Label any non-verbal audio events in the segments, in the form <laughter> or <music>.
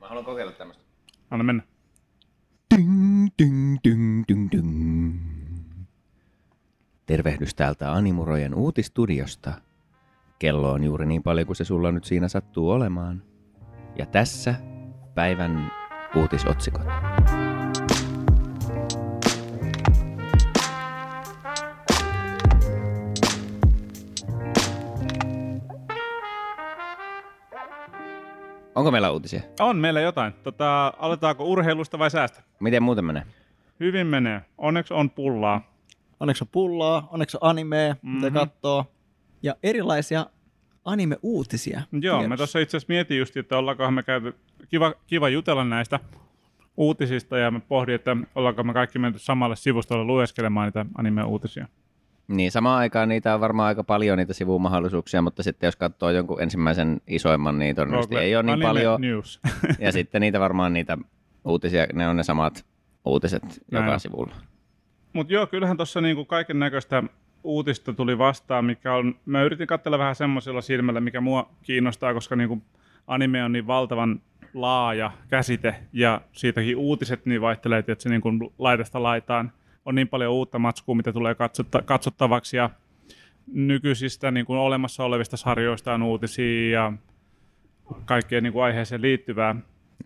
Mä haluan kokeilla tämmöistä. Anna mennä. Ding, ding, ding, ding, ding. Tervehdys täältä Animurojen uutistudiosta. Kello on juuri niin paljon kuin se sulla nyt siinä sattuu olemaan. Ja tässä päivän uutisotsikot. Onko meillä uutisia? On meillä jotain. Tota, aloitetaanko urheilusta vai säästä? Miten muuten menee? Hyvin menee. Onneksi on pullaa. Onneksi on pullaa, onneksi on animea, mm-hmm. mitä Mhm. katsoo. Ja erilaisia anime-uutisia. Joo, tiedossa. mä tuossa itse asiassa mietin just, että ollaankohan me käyty, kiva, kiva jutella näistä uutisista ja mä pohdin, että ollaanko me kaikki menty samalle sivustolle lueskelemaan niitä anime-uutisia. Niin, samaan aikaan niitä on varmaan aika paljon niitä sivumahdollisuuksia, mutta sitten jos katsoo jonkun ensimmäisen isoimman, niin todennäköisesti ei ole niin Anime paljon. News. <laughs> Ja sitten niitä varmaan niitä uutisia, ne on ne samat uutiset Näin joka sivulla. Mutta joo, kyllähän tuossa niinku kaiken näköistä uutista tuli vastaan, mikä on, mä yritin katsella vähän semmoisella silmällä, mikä mua kiinnostaa, koska niinku anime on niin valtavan laaja käsite ja siitäkin uutiset niin vaihtelee, että se niinku laidasta laitaan on niin paljon uutta matskua, mitä tulee katsotta, katsottavaksi ja nykyisistä niin kuin olemassa olevista sarjoista on uutisia ja kaikkeen niin kuin aiheeseen liittyvää.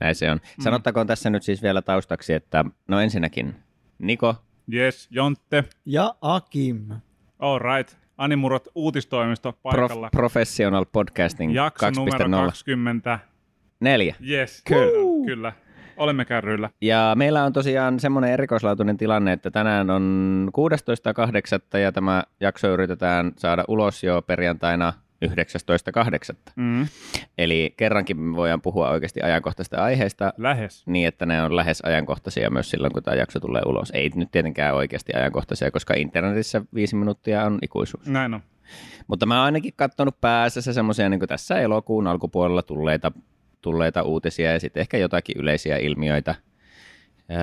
Näin se on. Mm. Sanottakoon tässä nyt siis vielä taustaksi, että no ensinnäkin Niko, Yes, Jontte, Ja Akim. all right, Animurot uutistoimisto prof, paikalla. Professional Podcasting Jakso numero 2.0. 20. Neljä. Yes, Kyllä. kyllä. kyllä. Olemme kärryillä. Ja meillä on tosiaan semmoinen erikoislaatuinen tilanne, että tänään on 16.8. ja tämä jakso yritetään saada ulos jo perjantaina 19.8. Mm, Eli kerrankin me voidaan puhua oikeasti ajankohtaisista aiheista lähes. niin, että ne on lähes ajankohtaisia myös silloin, kun tämä jakso tulee ulos. Ei nyt tietenkään oikeasti ajankohtaisia, koska internetissä viisi minuuttia on ikuisuus. Näin on. Mutta mä oon ainakin katsonut päässä semmoisia niin tässä elokuun alkupuolella tulleita, tulleita uutisia ja sitten ehkä jotakin yleisiä ilmiöitä.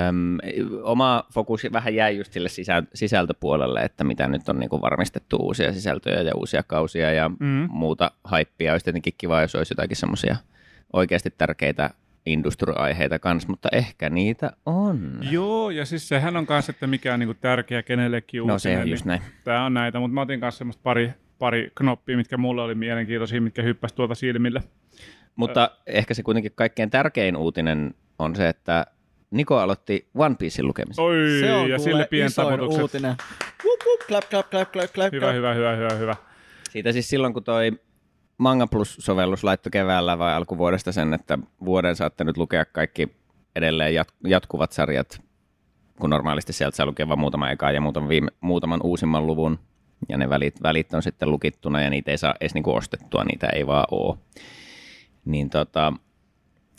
Öm, oma fokusi vähän jäi just sille sisä, sisältöpuolelle, että mitä nyt on niin varmistettu uusia sisältöjä ja uusia kausia ja Mm. muuta haippia. Olisi tietenkin kiva, jos olisi jotakin semmoisia oikeasti tärkeitä industry-aiheita kanssa, mutta ehkä niitä on. Joo, ja siis sehän on myös, että mikä on niinku tärkeä kenellekin No se on just niin näin. Tää on näitä, mutta mä otin kanssa semmoista pari, pari knoppia, mitkä mulle oli mielenkiintoisia, mitkä hyppäsi tuolta silmille. Mutta ehkä se kuitenkin kaikkein tärkein uutinen on se, että Niko aloitti One Piecein lukemisen. Oi, Se on ja sille pieni uutinen. Wup, wup, clap, clap, clap, clap, clap, Hyvä, hyvä, hyvä, hyvä, hyvä. Siitä siis silloin, kun toi Manga Plus-sovellus laittoi keväällä vai alkuvuodesta sen, että vuoden saatte nyt lukea kaikki edelleen jat- jatkuvat sarjat, kun normaalisti sieltä saa lukea vain muutama eka ja muutaman, viime, muutaman uusimman luvun, ja ne välit, välit on sitten lukittuna, ja niitä ei saa edes niinku ostettua, niitä ei vaan ole. Niin tota,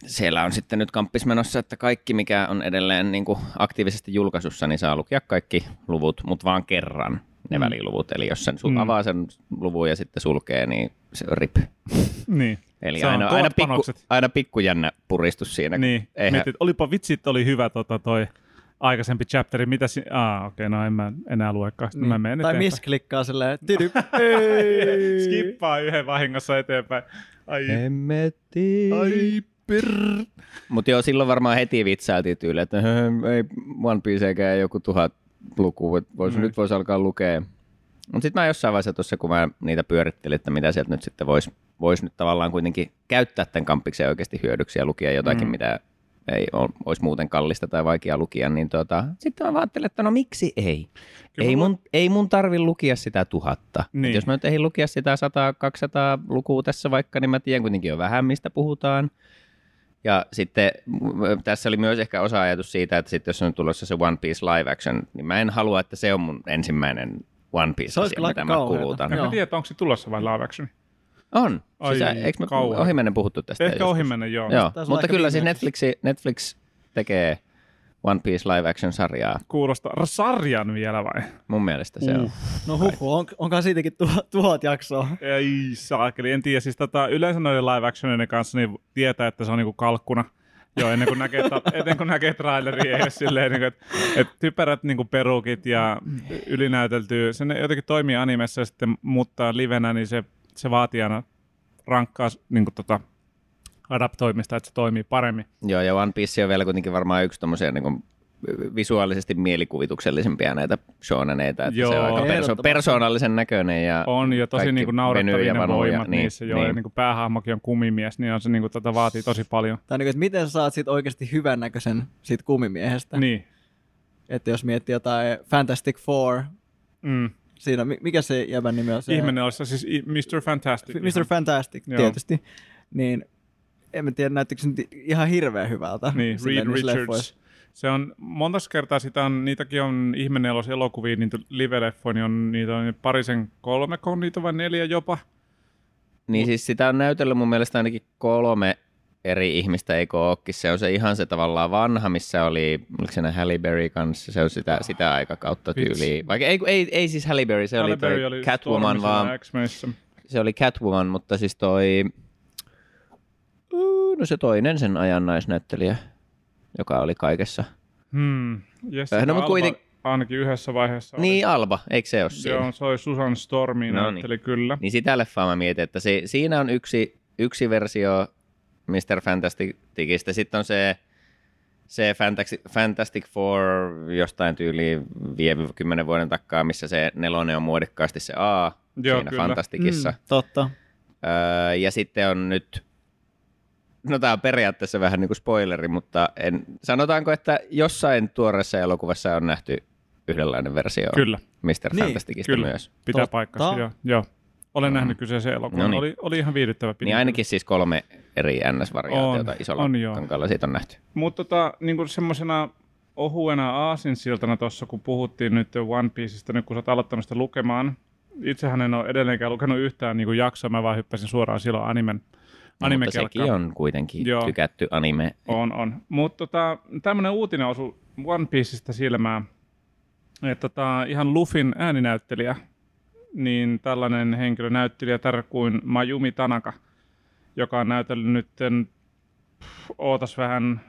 siellä on sitten nyt kamppis menossa, että kaikki, mikä on edelleen niin kuin aktiivisesti julkaisussa, niin saa lukea kaikki luvut, mutta vaan kerran ne mm. väliluvut. Eli jos sen sul- Mm. avaa sen luvun ja sitten sulkee, niin se on rip. <laughs> Niin. Eli Se aina, aina, pikku, panokset. aina pikkujännä puristus siinä. Niin, Eihän, mietit, olipa vitsit, oli hyvä tota, toi aikaisempi chapteri. Mitä si- Ah, okei, okay, no en mä enää luekaan. Niin. Mä menen Tai misklikkaa silleen, <laughs> tydy. Ei. Skippaa yhden vahingossa eteenpäin. Ai, Hemmetti. ai per... Mutta joo, silloin varmaan heti vitsailtiin tyyli, että "Höhö, ei One Pieceekään joku tuhat luku, vois, Mm. nyt voisi alkaa lukea. Mutta sitten mä jossain vaiheessa tuossa, kun mä niitä pyörittelin, että mitä sieltä nyt sitten voisi vois nyt tavallaan kuitenkin käyttää tämän kampiksen oikeasti hyödyksi ja lukia jotakin, mm. mitä ei olisi muuten kallista tai vaikea lukia, niin tota, sitten mä ajattelin, että no miksi ei? Kyllä ei, mun, ei mun tarvi lukia sitä tuhatta. Niin. Jos mä nyt ehdin lukea sitä 100-200 lukua tässä vaikka, niin mä tiedän kuitenkin jo vähän, mistä puhutaan. Ja sitten tässä oli myös ehkä osa ajatus siitä, että sitten jos on tulossa se One Piece live action, niin mä en halua, että se on mun ensimmäinen One Piece asia, mitä mä kauheata. kulutan. En mä Joo. tiedä, että onko se tulossa vai live action. On. Ai, Siis, eikö me kauan. ohimennen puhuttu tästä Ehkä joskus? ohimennen, joo. Joo, mutta kyllä siis. Netflix, Netflix tekee One Piece live action sarjaa. Kuulostaa sarjan vielä vai? Mun mielestä se on. No huhu, on, onkaan siitäkin tuhat, tuhat jaksoa. Ei saakeli, en tiedä. Siis tota, yleensä noiden live actionien kanssa niin tietää, että se on niinku kalkkuna. Joo, ennen kuin näkee, ta- <laughs> ennen kuin näkee traileria, ei ole silleen, niin kuin, että, että typerät niin perukit ja ylinäyteltyy. Se jotenkin toimii animessa ja sitten, mutta livenä, niin se, se vaatii aina rankkaa niin kuin, tota, adaptoimista, että se toimii paremmin. Joo, ja One Piece on vielä kuitenkin varmaan yksi tommosia niin kuin, visuaalisesti mielikuvituksellisempia näitä shouneneita, että Joo. se on aika perso- persoonallisen näköinen ja On jo tosi kaikki niin kuin naurettavia ja ne vanuu ja- voimat niin, niissä, joo, ja niin. niin kuin päähahmokin on kumimies, niin on se niin kuin, tätä vaatii tosi paljon. Tai niin kuin, että miten sä saat sit oikeasti hyvän näköisen siitä kumimiehestä. Niin. Että jos miettii jotain Fantastic Four, Mm. Siinä, mi- mikä se jäbän nimi on? Se, Ihminen olisi siis Mr. Fantastic. Mr. ihan. Fantastic, Joo. tietysti. Niin en mä tiedä, näyttikö se nyt ihan hirveän hyvältä. Niin, Reed Richards. leffoissa. Se on, monta kertaa sitä on, niitäkin on ihmenelos elokuvia, niitä live-leffoja, niin on, niitä on parisen kolme, kun niitä on vai neljä jopa. Niin siis sitä on näytellyt mun mielestä ainakin kolme eri ihmistä, eikö ookin. Se on se ihan se tavallaan vanha, missä oli, oliko se ne Halle Berry kanssa, se on sitä, sitä aikakautta tyyliä. Vaikka ei, ei, ei siis Halle Berry, se Halle oli, Berry oli Catwoman, vaan se oli Catwoman, mutta siis toi, Uh, no se toinen sen ajan naisnäyttelijä, joka oli kaikessa. Hmm. Jessica No, mut Alba kuiten- ainakin yhdessä vaiheessa oli. Niin Alba, eikö se ole siinä? Joo, se oli Susan Stormi No näytteli kyllä. Niin sitä leffaa mä mietin, että se, siinä on yksi, yksi versio Mr. Fantasticista, sitten on se, se Fantastic, Fantastic Four jostain tyyliin 5-10 vuoden takaa, missä se nelonen on muodikkaasti se A Joo, siinä kyllä. Fantasticissa. Mm, totta. Öö, ja sitten on nyt, no tämä on periaatteessa vähän niin kuin spoileri, mutta en, sanotaanko, että jossain tuoreessa elokuvassa on nähty yhdenlainen versio Kyllä, Mr. Niin, Fantasticista kyllä. myös. pitää Totta. paikkansa. Joo, joo. Olen nähnyt kyseisen elokuvan. No niin. Oli, oli ihan viihdyttävä. Niin ainakin siis kolme eri NS-variaatiota On, isolla on joo. kankaalla siitä on nähty. Mutta tota, niin semmoisena ohuena aasinsiltana tuossa, kun puhuttiin nyt One Pieceista, nyt kun sä oot aloittanut sitä lukemaan. Itsehän en ole edelleenkään lukenut yhtään niin jaksoa, mä vaan hyppäsin suoraan silloin animen, No, mutta sekin on kuitenkin Joo. tykätty anime. On, on. Mutta tota, tämmöinen uutinen osui One Pieceista silmään, että tota, ihan Lufin ääninäyttelijä, niin tällainen henkilö näyttelijä tär kuin Mayumi Tanaka, joka on näytellyt nyt, ootas vähän,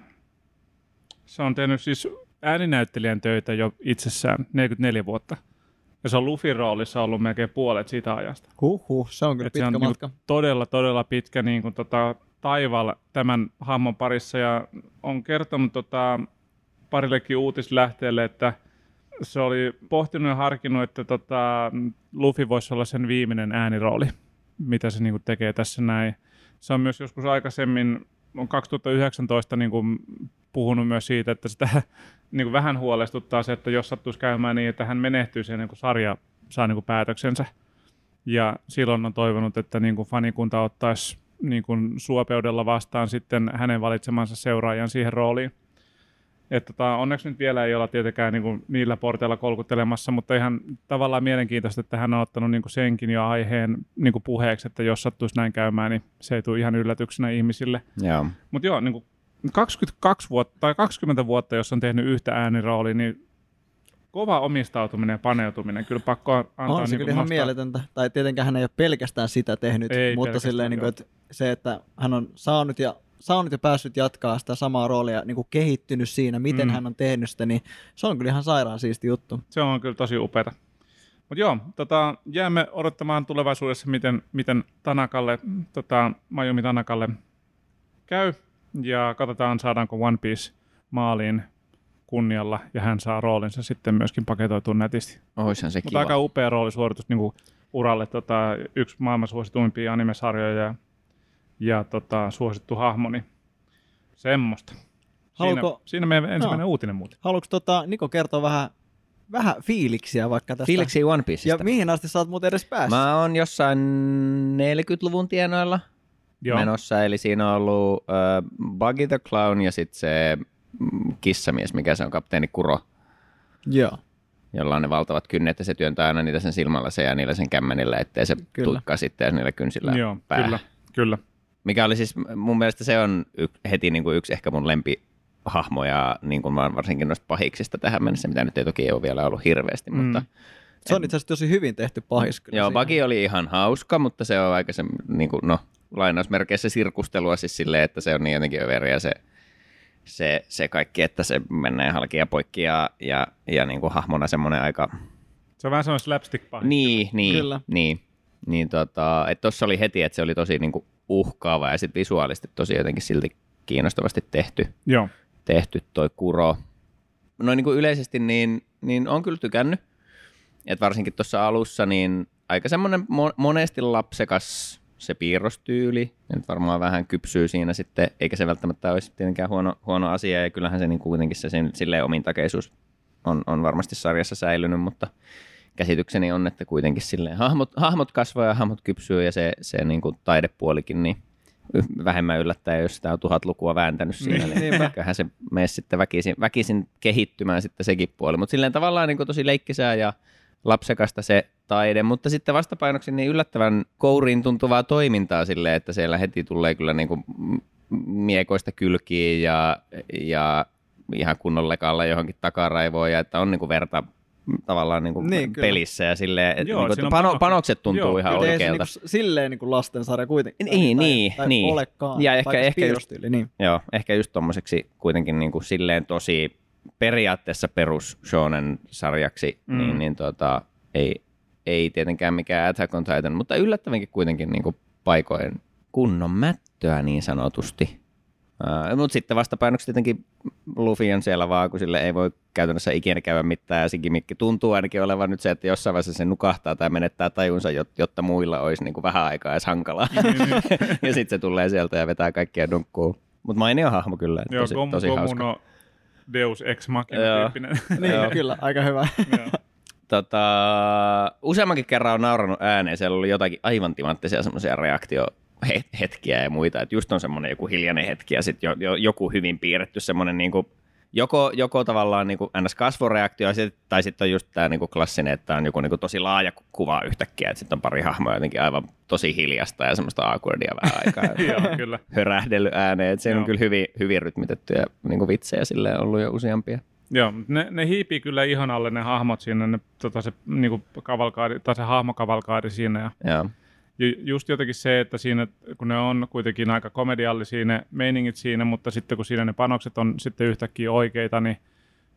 se on tehnyt siis ääninäyttelijän töitä jo itsessään 44 vuotta. Ja se on Lufin roolissa ollut melkein puolet siitä ajasta. Huhhuh, se on kyllä Et pitkä on niinku matka. todella, todella pitkä niin kuin, tota, taival tämän hahmon parissa ja on kertonut tota, parillekin uutislähteelle, että se oli pohtinut ja harkinnut, että tota, Luffy voisi olla sen viimeinen äänirooli, mitä se niin kuin, tekee tässä näin. Se on myös joskus aikaisemmin, on 2019 niin kuin, puhunut myös siitä, että sitä <laughs> niin kuin, vähän huolestuttaa se, että jos sattuisi käymään niin, että hän menehtyy sen niin sarja saa niin kuin, päätöksensä, ja silloin on toivonut, että niin kuin fanikunta ottaisi niin kuin suopeudella vastaan sitten hänen valitsemansa seuraajan siihen rooliin. Että tota, onneksi nyt vielä ei olla tietenkään niin kuin niillä porteilla kolkuttelemassa, mutta ihan tavallaan mielenkiintoista, että hän on ottanut niin kuin senkin jo aiheen niin kuin puheeksi, että jos sattuisi näin käymään, niin se ei tule ihan yllätyksenä ihmisille. Joo. Mutta joo, niin kuin 22 vuotta tai 20 vuotta, jos on tehnyt yhtä ääniroolia, niin kova omistautuminen ja paneutuminen. Kyllä pakko antaa On se niin kyllä kuin ihan nostaa- mieletöntä. Tai tietenkään hän ei ole pelkästään sitä tehnyt, Ei mutta silleen, niin kuin, että se, että hän on saanut ja, saanut ja päässyt jatkaa sitä samaa roolia, niin kuin kehittynyt siinä, miten Mm. hän on tehnyt sitä, niin se on kyllä ihan sairaan siisti juttu. Se on kyllä tosi upeata. Mutta joo, tota, jäämme odottamaan tulevaisuudessa, miten, miten Tanakalle, tota, Mayumi Tanakalle käy. Ja katsotaan, saadaanko One Piece maaliin kunnialla, ja hän saa roolinsa sitten myöskin paketoitua netisti. Oishan se Mutta kiva. aika upea roolisuoritus niin kuin uralle. Tota, yksi maailman suosituimpia animesarjoja ja, ja tota, suosittu hahmo, niin semmoista. Siinä, Haluatko- siinä meidän ensimmäinen Joo. uutinen muuten. Haluatko tota, Niko kertoa vähän, vähän fiiliksiä vaikka tästä? Fiiliksi One ja Pieceista. mihin asti sä oot muuten edes päässyt? Mä oon jossain 40-luvun tienoilla Joo. menossa, eli siinä on ollut uh, Buggy the Clown ja sitten se mm, kissamies, mikä se on, kapteeni Kuro, Joo. jolla on ne valtavat kynnet ja se työntää aina niitä sen silmällä ja niillä sen kämmenillä, ettei se Kyllä. tuikkaa sitten niillä kynsillä Joo, päähän. kyllä, kyllä. Mikä oli siis, mun mielestä se on y- heti niin kuin yksi ehkä mun lempihahmoja, niin kuin mä varsinkin noista pahiksista tähän mennessä, mitä nyt ei toki ole vielä ollut hirveästi, Mm. mutta Se on itse asiassa tosi hyvin tehty pahis kyllä. Joo. Buggy oli ihan hauska, mutta se on aika se, niin kuin, no, lainausmerkeissä sirkustelua siis silleen, että se on niin jotenkin överi ja se, se, se kaikki, että se menee halki ja poikki ja, ja, ja niin kuin hahmona semmoinen aika, Se on vähän semmoinen slapstick pahis. niin, niin, Kyllä. niin. Niin tota, että tossa oli heti, että se oli tosi niinku uhkaava ja sitten visuaalisesti tosi jotenkin silti kiinnostavasti tehty, Joo. tehty toi Kuro. Noin niin kuin yleisesti niin, niin on kyllä tykännyt. Et varsinkin tuossa alussa niin aika semmoinen mo- monesti lapsekas se piirrostyyli. Ja nyt varmaan vähän kypsyy siinä sitten, eikä se välttämättä olisi tietenkään huono, huono asia. Ja kyllähän se niin kuitenkin se sen, silleen omintakeisuus on, on varmasti sarjassa säilynyt, mutta käsitykseni on, että kuitenkin silleen hahmot, hahmot kasvaa ja hahmot kypsyy ja se, se niin kuin taidepuolikin, niin vähemmän yllättäen, jos sitä on tuhat lukua vääntänyt siinä, niin, niin kyllähän se menee sitten väkisin, väkisin kehittymään sitten sekin puoli. Mutta silleen tavallaan niin kuin tosi leikkisää ja lapsekasta se taide, mutta sitten vastapainoksi niin yllättävän kouriin tuntuvaa toimintaa silleen, että siellä heti tulee kyllä niin kuin miekoista kylkiin ja, ja ihan kunnon lekalla johonkin takaraivoon ja että on niin kuin verta tavallaan niin kuin Niin, niin, pelissä ja silleen, että Joo, niin kuin, pano, panokset. tuntuu Joo, ihan se oikealta. niinku, silleen niinku lastensarja kuitenkin. Niin, tai, niin, tai niin. olekaan. Ja ehkä- tai ehkä just- niin. Joo, ehkä just tommoseksi kuitenkin niin kuin silleen tosi periaatteessa perus shonen sarjaksi, mm. niin, niin tota, ei, ei tietenkään mikään Attack on Titan, mutta yllättävänkin kuitenkin niin kuin paikoin kunnon mättöä niin sanotusti. Uh, mutta sitten vastapainoksi tietenkin Luffy on siellä vaan, kun sille ei voi käytännössä ikinä käydä mitään, ja se gimmickki tuntuu ainakin olevan nyt se, että jossain vaiheessa se nukahtaa tai menettää tajunsa, jot- jotta muilla olisi niin kuin vähän aikaa edes hankalaa. <laughs> ja sitten se tulee sieltä ja vetää kaikkia dunkkuu. Mutta mainio hahmo kyllä, että Joo, tosi, Gomu, tosi hauska. Gomu no Deus Ex Machina. <laughs> Niin, Joo. kyllä, aika hyvä. Joo. <laughs> Tota, useammankin kerran on nauranut ääneen, siellä oli jotakin aivan timanttisia semmoisia reaktiohetkiä ja muita, että just on semmoinen joku hiljainen hetki ja sitten jo, jo, joku hyvin piirretty semmoinen niinku, joko, joko tavallaan niinku ns. kasvoreaktio ja sit, tai sitten on just tämä niinku klassinen, että on joku niinku tosi laaja kuva yhtäkkiä, että sitten on pari hahmoa jotenkin aivan tosi hiljasta ja semmoista awkwardia vähän aikaa. <laughs> Joo, kyllä. hörähdellyt ääneen, että siinä on kyllä hyvin, hyvin rytmittettyjä niin vitsejä silleen ollut jo useampia. Joo, mutta ne, ne hiipii kyllä ihon alle ne hahmot siinä, ne, tota se, niinku, kavalkaadi, tai se hahmokavalkaadi siinä. Ja Joo. Ju, just jotenkin se, että siinä, kun ne on kuitenkin aika komediallisia ne meiningit siinä, mutta sitten kun siinä ne panokset on sitten yhtäkkiä oikeita, niin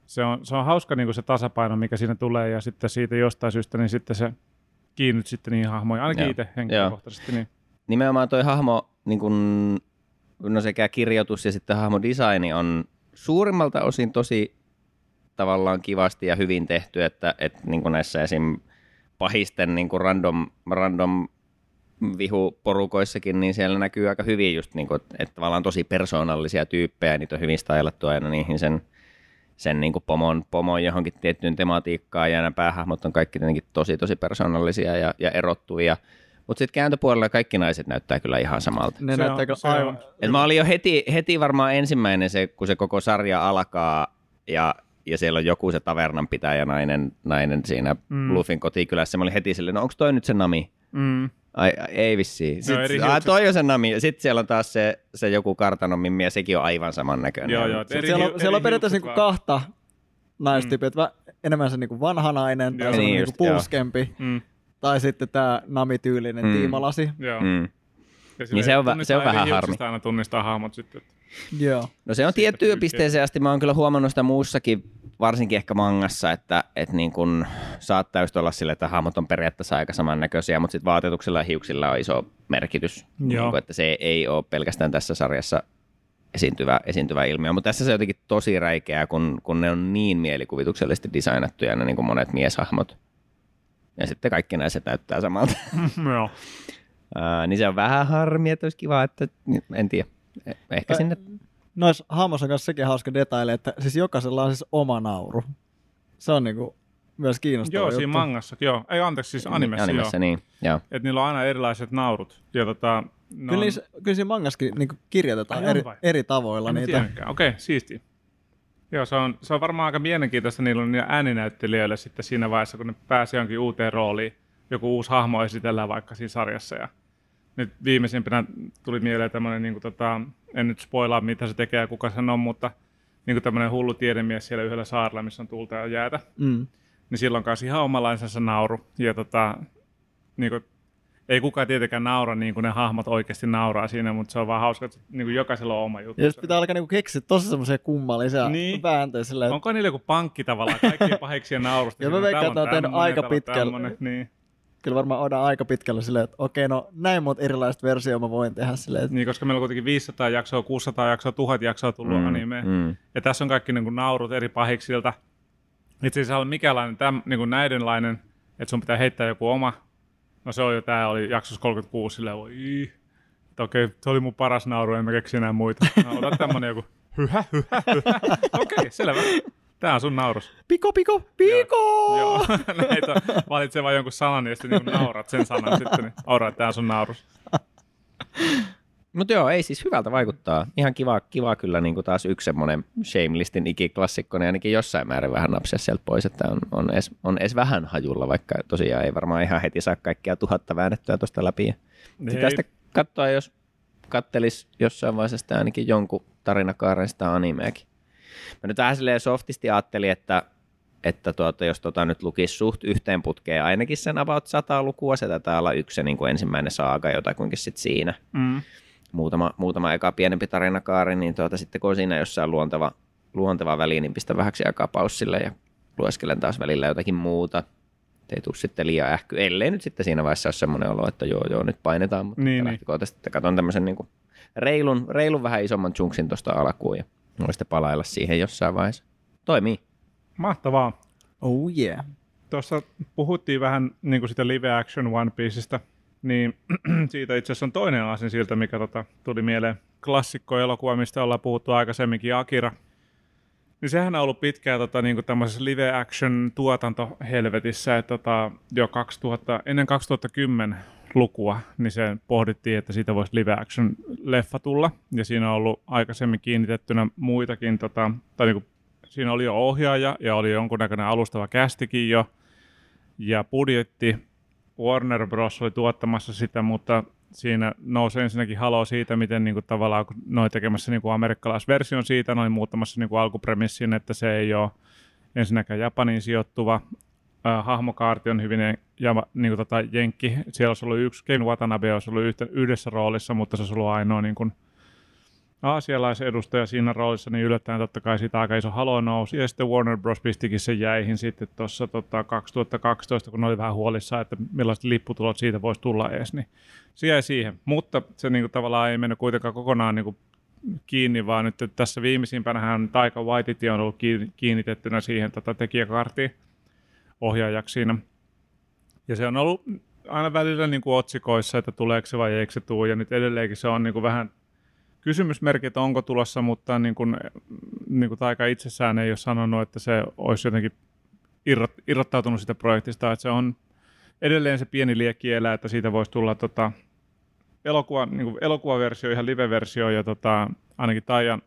se on, se on hauska niin kuin se tasapaino, mikä siinä tulee, ja sitten siitä jostain syystä, niin sitten se kiinnyt sitten niihin hahmoihin, ainakin Joo. itse henkilökohtaisesti. Niin. Nimenomaan toi hahmo, niin kun, no sekä kirjoitus ja sitten hahmodesigni on suurimmalta osin tosi tavallaan kivasti ja hyvin tehty, että, että niin kuin näissä esim. pahisten niin kuin random, random vihuporukoissakin, niin siellä näkyy aika hyvin just, niin kuin, että tavallaan tosi persoonallisia tyyppejä, niitä on hyvin stylattu aina niihin sen, sen niin kuin pomon, pomon johonkin tiettyyn tematiikkaan, ja nämä päähahmot on kaikki tietenkin tosi, tosi persoonallisia ja, ja erottuvia. Mutta sitten kääntöpuolella kaikki naiset näyttää kyllä ihan samalta. Ne Se on- näyttää kyllä se on- aivan... Et mä olin jo heti, heti varmaan ensimmäinen se, kun se koko sarja alkaa ja, ja siellä on joku se tavernanpitäjä nainen, nainen siinä Mm. mm. Luffin kotikylässä. Mä olin heti silleen, no onko toi nyt se Nami? Mm. Ai, ai ei vissiin. Sitten, ai, hiukset. toi on se Nami. Sitten siellä on taas se, se joku kartanon mimmi ja sekin on aivan samannäköinen. Joo, joo, et eri Siellä on, siellä on eri periaatteessa niinku kahta naistyyppiä, vä- enemmän se niinku vanha nainen tai Joo. se Niin niinku just, joo. pulskempi, Mm. tai sitten tämä namityylinen Mm. tiimalasi. Joo. Mm. Ja Niin se on vä- se on vähän harmi. aina tunnistaa hahmot sitten. Joo. No se on tiettyyn pisteeseen asti. Mä oon kyllä huomannut sitä muussakin, varsinkin ehkä mangassa, että, että niin kun saattaa just olla sille, että hahmot on periaatteessa aika samannäköisiä, mutta sitten vaatetuksilla ja hiuksilla on iso merkitys. Niin kun, että se ei ole pelkästään tässä sarjassa esiintyvä, esiintyvä ilmiö, mutta tässä se on jotenkin tosi räikeää, kun, kun ne on niin mielikuvituksellisesti designattuja ne niin kuin monet mieshahmot. Ja sitten kaikki naiset näyttää samalta. Joo. Ää, niin se on vähän harmi, että olisi kiva, että en tiedä. Eh- Ehkä Ä- sinne Noissa hahmoissa on kanssa sekin hauska detaili, että siis jokaisella on siis oma nauru. Se on niinku myös kiinnostava Joo, juttu. siinä mangassa, joo. Ei anteeksi, siis animessa, animessa joo. niin. Joo. Että niillä on aina erilaiset naurut. Ja tota, ne Kyllä, niissä, kyllä siinä mangassakin niinku kirjoitetaan Ai eri, vai? eri tavoilla En niitä. Okei, siisti. Joo, se on, se on varmaan aika mielenkiintoista niillä on ääninäyttelijöille sitten siinä vaiheessa, kun ne pääsee jonkin uuteen rooliin. Joku uusi hahmo esitellään vaikka siinä sarjassa. Ja nyt viimeisimpänä tuli mieleen tämmöinen, niin tota, en nyt spoilaa mitä se tekee ja kuka sen on, mutta niin tämmöinen hullu tiedemies siellä yhdellä saarella, missä on tulta ja jäätä. Mm. Niin silloin kanssa ihan omalaisensa nauru. Ja tota, niin kuin, ei kukaan tietenkään naura niin kuin ne hahmot oikeasti nauraa siinä, mutta se on vaan hauska, että niin kuin jokaisella on oma juttu. Ja sitten pitää alkaa niinku keksiä tosi semmoisia kummallisia Niin. niin. vääntöjä silleen, että Onko niillä joku pankki tavallaan, kaikkien paheksien naurusta? <laughs> Ja mä veikkaan, että on tehnyt aika pitkälle. Niin. Kyllä varmaan odaan aika pitkällä silleen, että okei, no näin monta erilaista versioa mä voin tehdä silleen. Niin, koska meillä on kuitenkin 500 jaksoa, 600 jaksoa, 1000 jaksoa tullut mm, animeen. Mm. Ja tässä on kaikki niin kuin, naurut eri pahiksilta. Itse asiassa on mikälainen täm, niin kuin näidenlainen, että sun pitää heittää joku oma. No se oli jo, tää oli jaksossa 36, silleen voi että okei, se oli mun paras nauru, en mä keksi enää muita. No, ota tämmönen joku hyhä, hyhä, hyhä. <laughs> Okei, selvä. Tää on sun naurus. Piko, piko, piko! Joo, <laughs> näitä valitsee vaan jonkun sanan ja sitten niin naurat sen sanan sitten, niin aura, tää on sun naurus. Mutta joo, ei siis hyvältä vaikuttaa. Ihan kiva, kiva kyllä niin kuin taas yksi semmoinen Shamelistin ikiklassikko, niin ainakin jossain määrin vähän napsia sieltä pois, että on, on, edes, on edes vähän hajulla, vaikka tosiaan ei varmaan ihan heti saa kaikkia tuhatta väännettyä tuosta läpi. Sitä sitten katsoa, jos kattelis jossain vaiheessa sitä ainakin jonkun tarinakaaren sitä animeakin. Mä nyt vähän silleen softisti ajattelin, että, että tuota, jos tota nyt lukisi suht yhteen putkeen ainakin sen about sata lukua, se taitaa olla yksi niin kuin ensimmäinen saaga jotakuinkin sitten siinä. Mm. Muutama, muutama eka pienempi tarinakaari, niin tuota, sitten kun on siinä jossain luonteva, luonteva väli, niin pistä vähäksi aikaa paussille ja lueskelen taas välillä jotakin muuta – ei tule sitten liian ähky, ellei nyt sitten siinä vaiheessa ole semmoinen olo, että joo, joo, nyt painetaan, mutta niin, lähtökohtaisesti niin. katson tämmöisen niin kuin reilun, reilun vähän isomman chunksin tuosta alkuun ja voi sitten palailla siihen jossain vaiheessa. Toimii. Mahtavaa. Oh yeah. Tuossa puhuttiin vähän niin kuin sitä live action One Pieceista, niin <clears throat> siitä itse asiassa on toinen asia siltä, mikä tota, tuli mieleen klassikkoelokuva, mistä ollaan puhuttu aikaisemminkin, Akira – niin sehän on ollut pitkään tota, niin tämmöisessä live action tuotantohelvetissä, että tota, jo 2000, ennen 2010 lukua, niin se pohdittiin, että siitä voisi live action leffa tulla. Ja siinä on ollut aikaisemmin kiinnitettynä muitakin, tota, tai niin kuin, siinä oli jo ohjaaja ja oli jonkunnäköinen alustava kästikin jo. Ja budjetti, Warner Bros. oli tuottamassa sitä, mutta siinä nousee ensinnäkin halo siitä, miten niin kuin, tavallaan kun noin tekemässä niin amerikkalaisversion siitä, noin muuttamassa niin kuin alkupremissin, että se ei ole ensinnäkään Japaniin sijoittuva. Hahmokaarti on hyvin ja, niin kuin, tota, jenkki. Siellä olisi ollut yksi, Ken Watanabe olisi ollut yhtä, yhdessä roolissa, mutta se olisi ollut ainoa niin kuin, aasialaisedustaja siinä roolissa, niin yllättäen totta kai siitä aika iso halo nousi. Ja sitten Warner Bros. pistikin sen jäihin sitten tuossa tota, 2012, kun oli vähän huolissaan, että millaiset lipputulot siitä voisi tulla edes, niin se jäi siihen. Mutta se niin kuin, tavallaan ei mennyt kuitenkaan kokonaan niin kuin, kiinni, vaan nyt tässä viimeisimpänä Taika Waititi on ollut kiinnitettynä siihen tota, tekijäkarttiin ohjaajaksi siinä. Ja se on ollut aina välillä niin kuin otsikoissa, että tuleeko se vai eikö se tule, ja nyt edelleenkin se on niin kuin vähän kysymysmerkit onko tulossa, mutta niin kuin, niin kuin Taika itsessään ei ole sanonut, että se olisi jotenkin irrot, irrottautunut sitä projektista, että se on edelleen se pieni liekki elää, että siitä voisi tulla tota, elokuva, niin kuin elokuvaversio, ihan live-versio, ja tota, ainakin Taijan,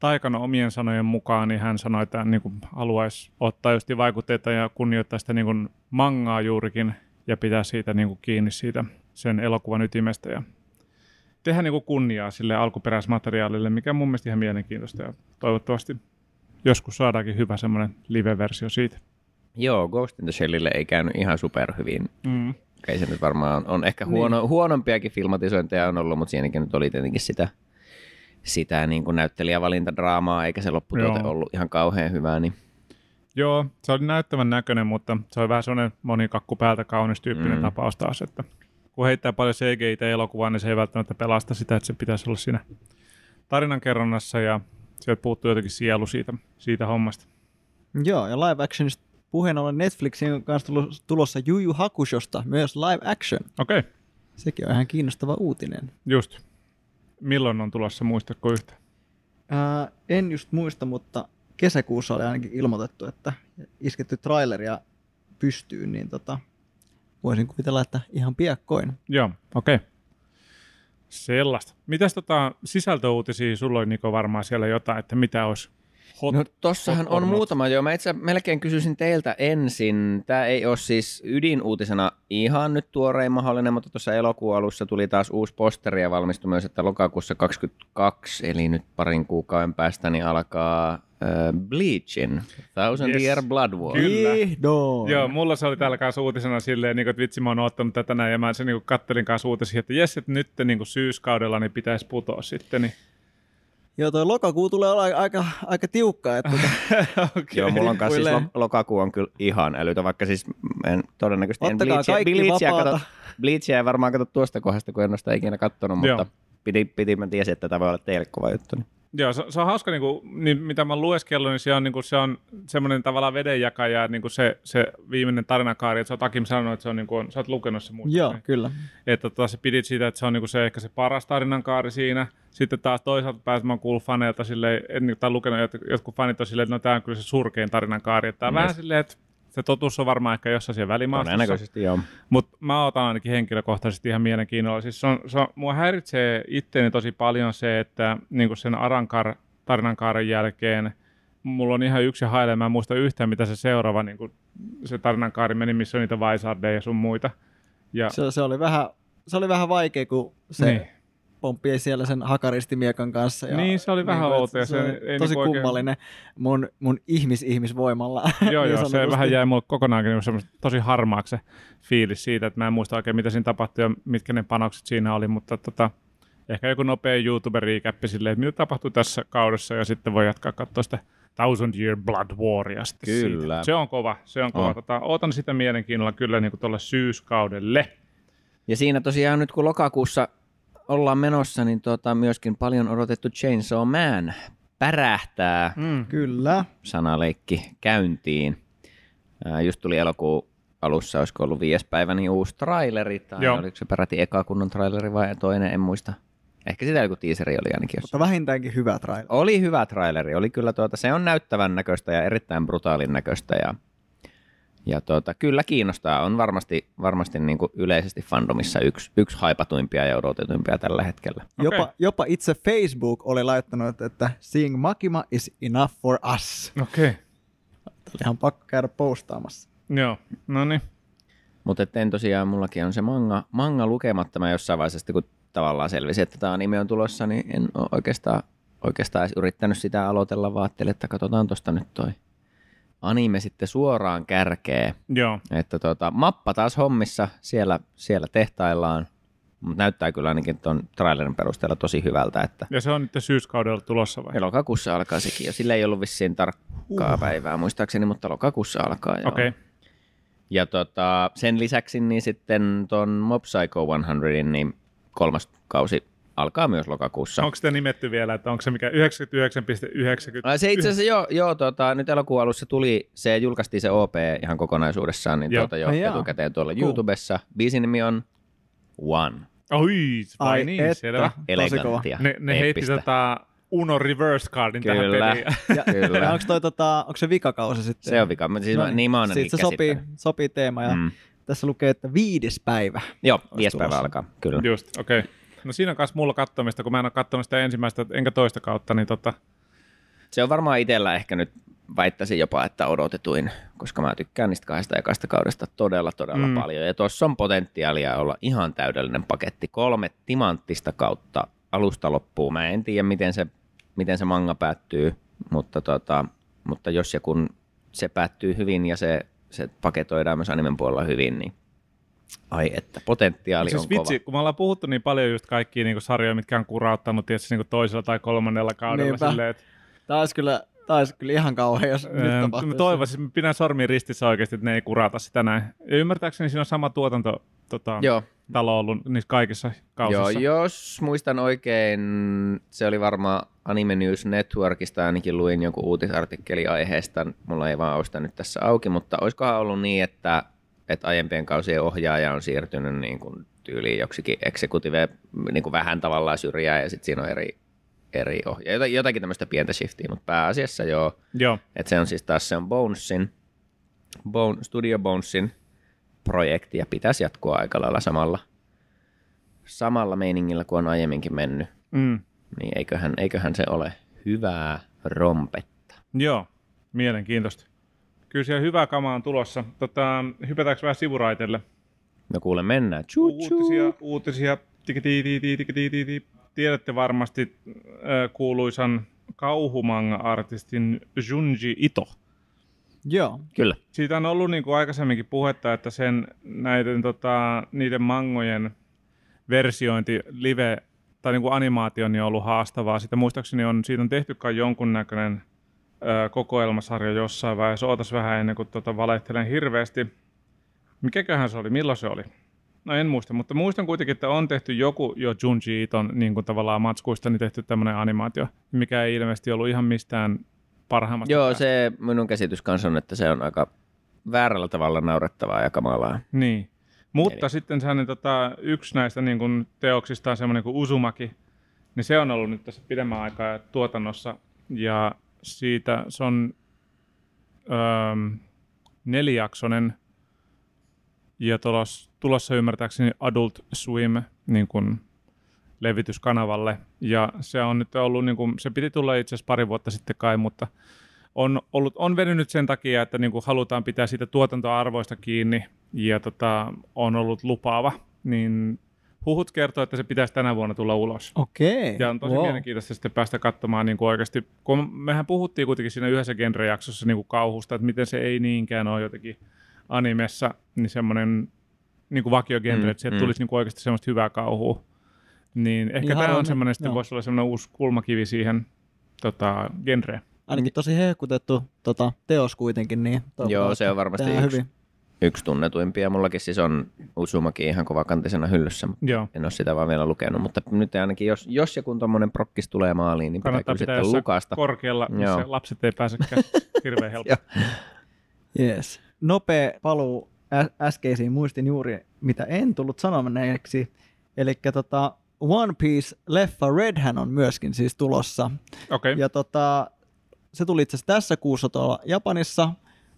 Taikan omien sanojen mukaan, niin hän sanoi, että niin kuin haluaisi ottaa just vaikutteita ja kunnioittaa sitä niin kuin mangaa juurikin, ja pitää siitä niin kuin kiinni siitä sen elokuvan ytimestä, ja tehdä niin kunniaa sille alkuperäismateriaalille, mikä on mun mielestä ihan mielenkiintoista ja toivottavasti joskus saadaankin hyvä semmoinen live-versio siitä. Joo, Ghost in the Shellille ei käynyt ihan superhyvin. Mm. Ei se nyt varmaan on, ehkä niin. huono, niin. huonompiakin filmatisointeja on ollut, mutta siinäkin nyt oli tietenkin sitä, sitä niin kuin näyttelijävalintadraamaa, eikä se lopputuote Joo. ollut ihan kauhean hyvää. Niin. Joo, se oli näyttävän näköinen, mutta se oli vähän sellainen monikakku päältä kaunis tyyppinen mm. tapaus taas, että kun heittää paljon cgi elokuvaa, niin se ei välttämättä pelasta sitä, että se pitäisi olla siinä tarinankerronnassa ja sieltä puuttuu jotenkin sielu siitä, siitä hommasta. Joo, ja live actionista puheen ollen Netflixin kanssa tulossa Juju Hakushosta myös live action. Okei. Okay. Sekin on ihan kiinnostava uutinen. Just. Milloin on tulossa, muistatko yhtä? Ää, en just muista, mutta kesäkuussa oli ainakin ilmoitettu, että isketty traileria pystyy, niin tota, voisin kuvitella, että ihan piakkoin. Joo, okei. Okay. Sellaista. Mitäs tota sisältöuutisia, sulla oli Niko varmaan siellä jotain, että mitä olisi hot, No tossahan hot on muutama, joo. Mä itse melkein kysyisin teiltä ensin. Tämä ei ole siis ydinuutisena ihan nyt tuorein mahdollinen, mutta tuossa elokuun alussa tuli taas uusi posteri ja valmistui myös, että lokakuussa 22, eli nyt parin kuukauden päästä, niin alkaa uh, Bleachin, Thousand yes. Year Blood War. Kyllä. Vihdoin. Joo, mulla se oli täällä kanssa uutisena silleen, niin että vitsi mä oon ottanut tätä näin, ja mä sen niin kattelin kanssa uutisia, että jes, että nyt niin kuin syyskaudella niin pitäisi putoa sitten. Niin. Joo, toi lokakuu tulee olla aika, aika tiukka. Että tota, <laughs> okay. Joo, mulla on kanssa siis lo- lokakuu on kyllä ihan älytö, vaikka siis en todennäköisesti en Ottakaa Bleachia, kaikki Bleachia, vapaata. kato, Bleachia ei varmaan kato tuosta kohdasta, kun en ole sitä ikinä kattonut, Joo. mutta piti, piti, mä tiesin, että tämä voi olla teille kova juttu. Niin. Joo, se, se on hauska, niin kuin, niin, mitä mä lueskellut, niin se on, niin kuin, se on semmoinen tavallaan vedenjakaja, niin kuin se, se viimeinen tarinakaari, että sä oot Akim sanonut, että se on, niin kuin, sä oot lukenut se Joo, muistaakseni. kyllä. Että tota, sä pidit siitä, että se on niin kuin se, ehkä se paras tarinankaari siinä. Sitten taas toisaalta pääs, mä oon kuullut faneilta silleen, en, tai lukenut, että jotkut fanit on silleen, että no tää on kyllä se surkein tarinankaari. Että tää on Yes. vähän silleen, että se totuus on varmaan ehkä jossain siellä välimaastossa. Todennäköisesti joo. Mutta mä otan ainakin henkilökohtaisesti ihan mielenkiinnolla. Siis se on, se on, mua häiritsee itteeni tosi paljon se, että niin sen Arankar tarinankaaren jälkeen mulla on ihan yksi haile, mä en muista yhtään, mitä se seuraava niin se tarinankaari meni, missä on niitä Vaisardeja ja sun muita. Ja, Se, se, oli vähän, se oli vähän vaikea, kun se niin. Niin. pomppii siellä sen hakaristimiekan kanssa. Ja Niin, se oli vähän että outo se oli ei tosi niinku oikein- kummallinen mun, mun ihmis-ihmisvoimalla. <laughs> Joo, niin joo, se vähän jäi mulle kokonaankin niin tosi harmaaksi se fiilis siitä, että mä en muista oikein, mitä siinä tapahtui ja mitkä ne panokset siinä oli, mutta tota, ehkä joku nopea YouTube-recappi silleen, että mitä tapahtui tässä kaudessa ja sitten voi jatkaa katsoa sitä Thousand Year Blood Waria Kyllä. Siitä. Se on kova, se on kova. On. Tota, ootan sitä mielenkiinnolla kyllä niin tuolle syyskaudelle. Ja siinä tosiaan nyt kun lokakuussa ollaan menossa, niin tota, myöskin paljon odotettu Chainsaw Man pärähtää Mm. Kyllä. sanaleikki käyntiin. Ää, just tuli elokuun alussa, olisiko ollut viides päivä, niin uusi traileri, tai Joo. oliko se peräti eka kunnon traileri vai toinen, en muista. Ehkä sitä joku teaseri oli ainakin. Mutta vähintäänkin hyvä trailer. Oli hyvä traileri, oli kyllä tuota, se on näyttävän näköistä ja erittäin brutaalin näköistä ja, ja tuota, kyllä kiinnostaa, on varmasti, varmasti niin kuin yleisesti fandomissa yksi, yksi haipatuimpia ja odotetuimpia tällä hetkellä. Jopa, Okei. jopa itse Facebook oli laittanut, että Seeing Makima is enough for us. Okei, okay. Oli ihan pakko käydä postaamassa. joo, no niin. Mutta en tosiaan, mullakin on se manga, manga lukematta. Mä jossain vaiheessa, sitten kun tavallaan selvisi, että tämä anime on tulossa, niin en ole oikeastaan, oikeastaan edes yrittänyt sitä aloitella, vaan että katsotaan tuosta nyt toi anime sitten suoraan kärkee. Joo, Että tota, mappa taas hommissa, siellä, siellä tehtaillaan, mutta näyttää kyllä ainakin tuon trailerin perusteella tosi hyvältä, että ja se on nyt syyskaudella tulossa vai? lokakuussa alkaa sekin, ja sillä ei ollut vissiin tarkkaa uh. päivää muistaakseni, mutta lokakuussa alkaa. Okei, okay. Ja tota, sen lisäksi niin sitten tuon Mob Psycho 100, niin kolmas kausi alkaa myös lokakuussa. onko sitä nimetty vielä, että onko se mikä 99,90? Ai Se itse asiassa joo, joo tota, nyt elokuun alussa tuli, se julkaistiin se OP ihan kokonaisuudessaan, niin Joo. tuota jo Ai jaa. etukäteen tuolla Cool. YouTubessa. Biisin nimi on One. Oi, vai Ai niin, että. selvä. Elegantia. Ne, ne heitti tota Uno Reverse Cardin tähän Kyllä. peliin. Ja, Kyllä. ja onko, toi, tota, onko se vikakausi sitten? Se on vika. Mä- Siis No mä, niin mä oon ainakin Siitä se sopii, sopii teema ja Mm. tässä lukee, että viides päivä. Joo, vies päivä alkaa, kyllä. Just, okei. Okay. No siinä on myös mulla kattomista, kun mä en ole katsonut sitä ensimmäistä enkä toista kautta, niin tota, Se on varmaan itsellä ehkä nyt väittäisin jopa, että odotetuin, koska mä tykkään niistä kahdesta ekasta kaudesta todella, todella Mm. paljon. Ja tuossa on potentiaalia olla ihan täydellinen paketti. Kolme timanttista kautta alusta loppuun. Mä en tiedä, miten se, miten se manga päättyy, mutta, tota, mutta jos ja kun se päättyy hyvin ja se, se paketoidaan myös animen puolella hyvin, niin ai että potentiaali siis on vitsi, kova. kun me ollaan puhuttu niin paljon just kaikkia niin sarjoja, mitkä on kurauttanut tietysti niin toisella tai kolmannella kaudella Niinpä. silleen, että Tämä olisi kyllä, tämä olisi kyllä ihan kauhean, jos nyt Öö, tapahtuisi. Mä toivoisin, mä pidän sormi ristissä oikeasti, että ne ei kurata sitä näin. Ja ymmärtääkseni siinä on sama tuotanto tota, Joo, talo ollut niissä kaikissa kausissa. Joo, jos muistan oikein, se oli varmaan Anime News Networkista, ainakin luin jonkun uutisartikkeli aiheesta, mulla ei vaan ole sitä nyt tässä auki, mutta olisikohan ollut niin, että, että aiempien kausien ohjaaja on siirtynyt niin kuin tyyliin joksikin executive niin kuin vähän tavallaan syrjään ja sitten siinä on eri, eri ohjaaja, Jota- jotakin tämmöistä pientä shiftiä, mutta pääasiassa joo, Joo. että se on siis taas se on Bonesin, Bone, Studio Bonesin projekti ja pitäisi jatkua aika lailla samalla, samalla meiningillä kuin on aiemminkin mennyt. Mm. Niin eiköhän, eiköhän se ole hyvää rompetta. Joo, mielenkiintoista. Kyllä siellä hyvää kamaa on tulossa. Tota, hypätäänkö vähän sivuraitelle? No kuule, mennään. Chuu, Uutisia, uutisia. Tiedätte varmasti äh, kuuluisan kauhumanga-artistin Junji Ito. Joo, Kyllä. Siitä on ollut niin kuin aikaisemminkin puhetta, että sen näiden tota, niiden mangojen versiointi live tai niin kuin animaatio niin on ollut haastavaa. Sitä muistaakseni on, siitä on tehty kai jonkunnäköinen kokoelmasarja jossain vaiheessa. Ootas vähän ennen kuin tota valehtelen hirveästi. Mikäköhän se oli? Milloin se oli? No en muista, mutta muistan kuitenkin, että on tehty joku jo Junji Iton niin kuin tavallaan matskuista niin tehty tämmöinen animaatio, mikä ei ilmeisesti ollut ihan mistään parhaimmasta Joo, päästä. se minun käsitys kanssa on, että se on aika väärällä tavalla naurettavaa ja kamalaa. Niin. Mutta Eli- sitten sehän tota, yksi näistä niin kuin, teoksista on semmoinen kuin Uzumaki, niin se on ollut nyt tässä pidemmän aikaa tuotannossa, ja siitä se on öö, nelijaksonen, ja tulos, tulossa ymmärtääkseni Adult Swim niin kuin, levityskanavalle, ja se on nyt ollut, niin kuin, se piti tulla itse asiassa pari vuotta sitten kai, mutta on, ollut, on venynyt sen takia, että niin kuin halutaan pitää siitä tuotantoarvoista kiinni. Ja tota, on ollut lupaava, niin huhut kertoo, että se pitäisi tänä vuonna tulla ulos. Okei. Ja on tosi wow. mielenkiintoista sitten päästä katsomaan niin kuin oikeasti, kun mehän puhuttiin kuitenkin siinä yhdessä genrejaksossa niin kuin kauhusta, että miten se ei niinkään ole jotenkin animessa, niin semmoinen niin kuin vakiogenre, Mm, että sieltä mm. tulisi niin kuin oikeasti semmoista hyvää kauhua. Niin ehkä Niin tämä on semmoinen, sitten joo. voisi olla semmoinen uusi kulmakivi siihen tota, genreen. Ainakin tosi hehkutettu tota, teos kuitenkin. Niin Joo, se on varmasti yksi, hyvin. Yksi tunnetuimpia. Mullakin siis on Uzumaki ihan kovakantisena hyllyssä. Joo. En ole sitä vaan vielä lukenut, mutta nyt ainakin jos, jos ja kun tuommoinen prokkis tulee maaliin, niin pitää Kannattaa kyllä pitää sitten lukasta. korkealla, missä Joo. lapset ei pääsekään <laughs> hirveän helposti. Yes. Nopea paluu äskeisiin muistin juuri, mitä en tullut sanomaneeksi. Eli tota, One Piece leffa Redhän on myöskin siis tulossa. Okei, okay. Ja tota, se tuli itse asiassa tässä kuussa tuolla Japanissa,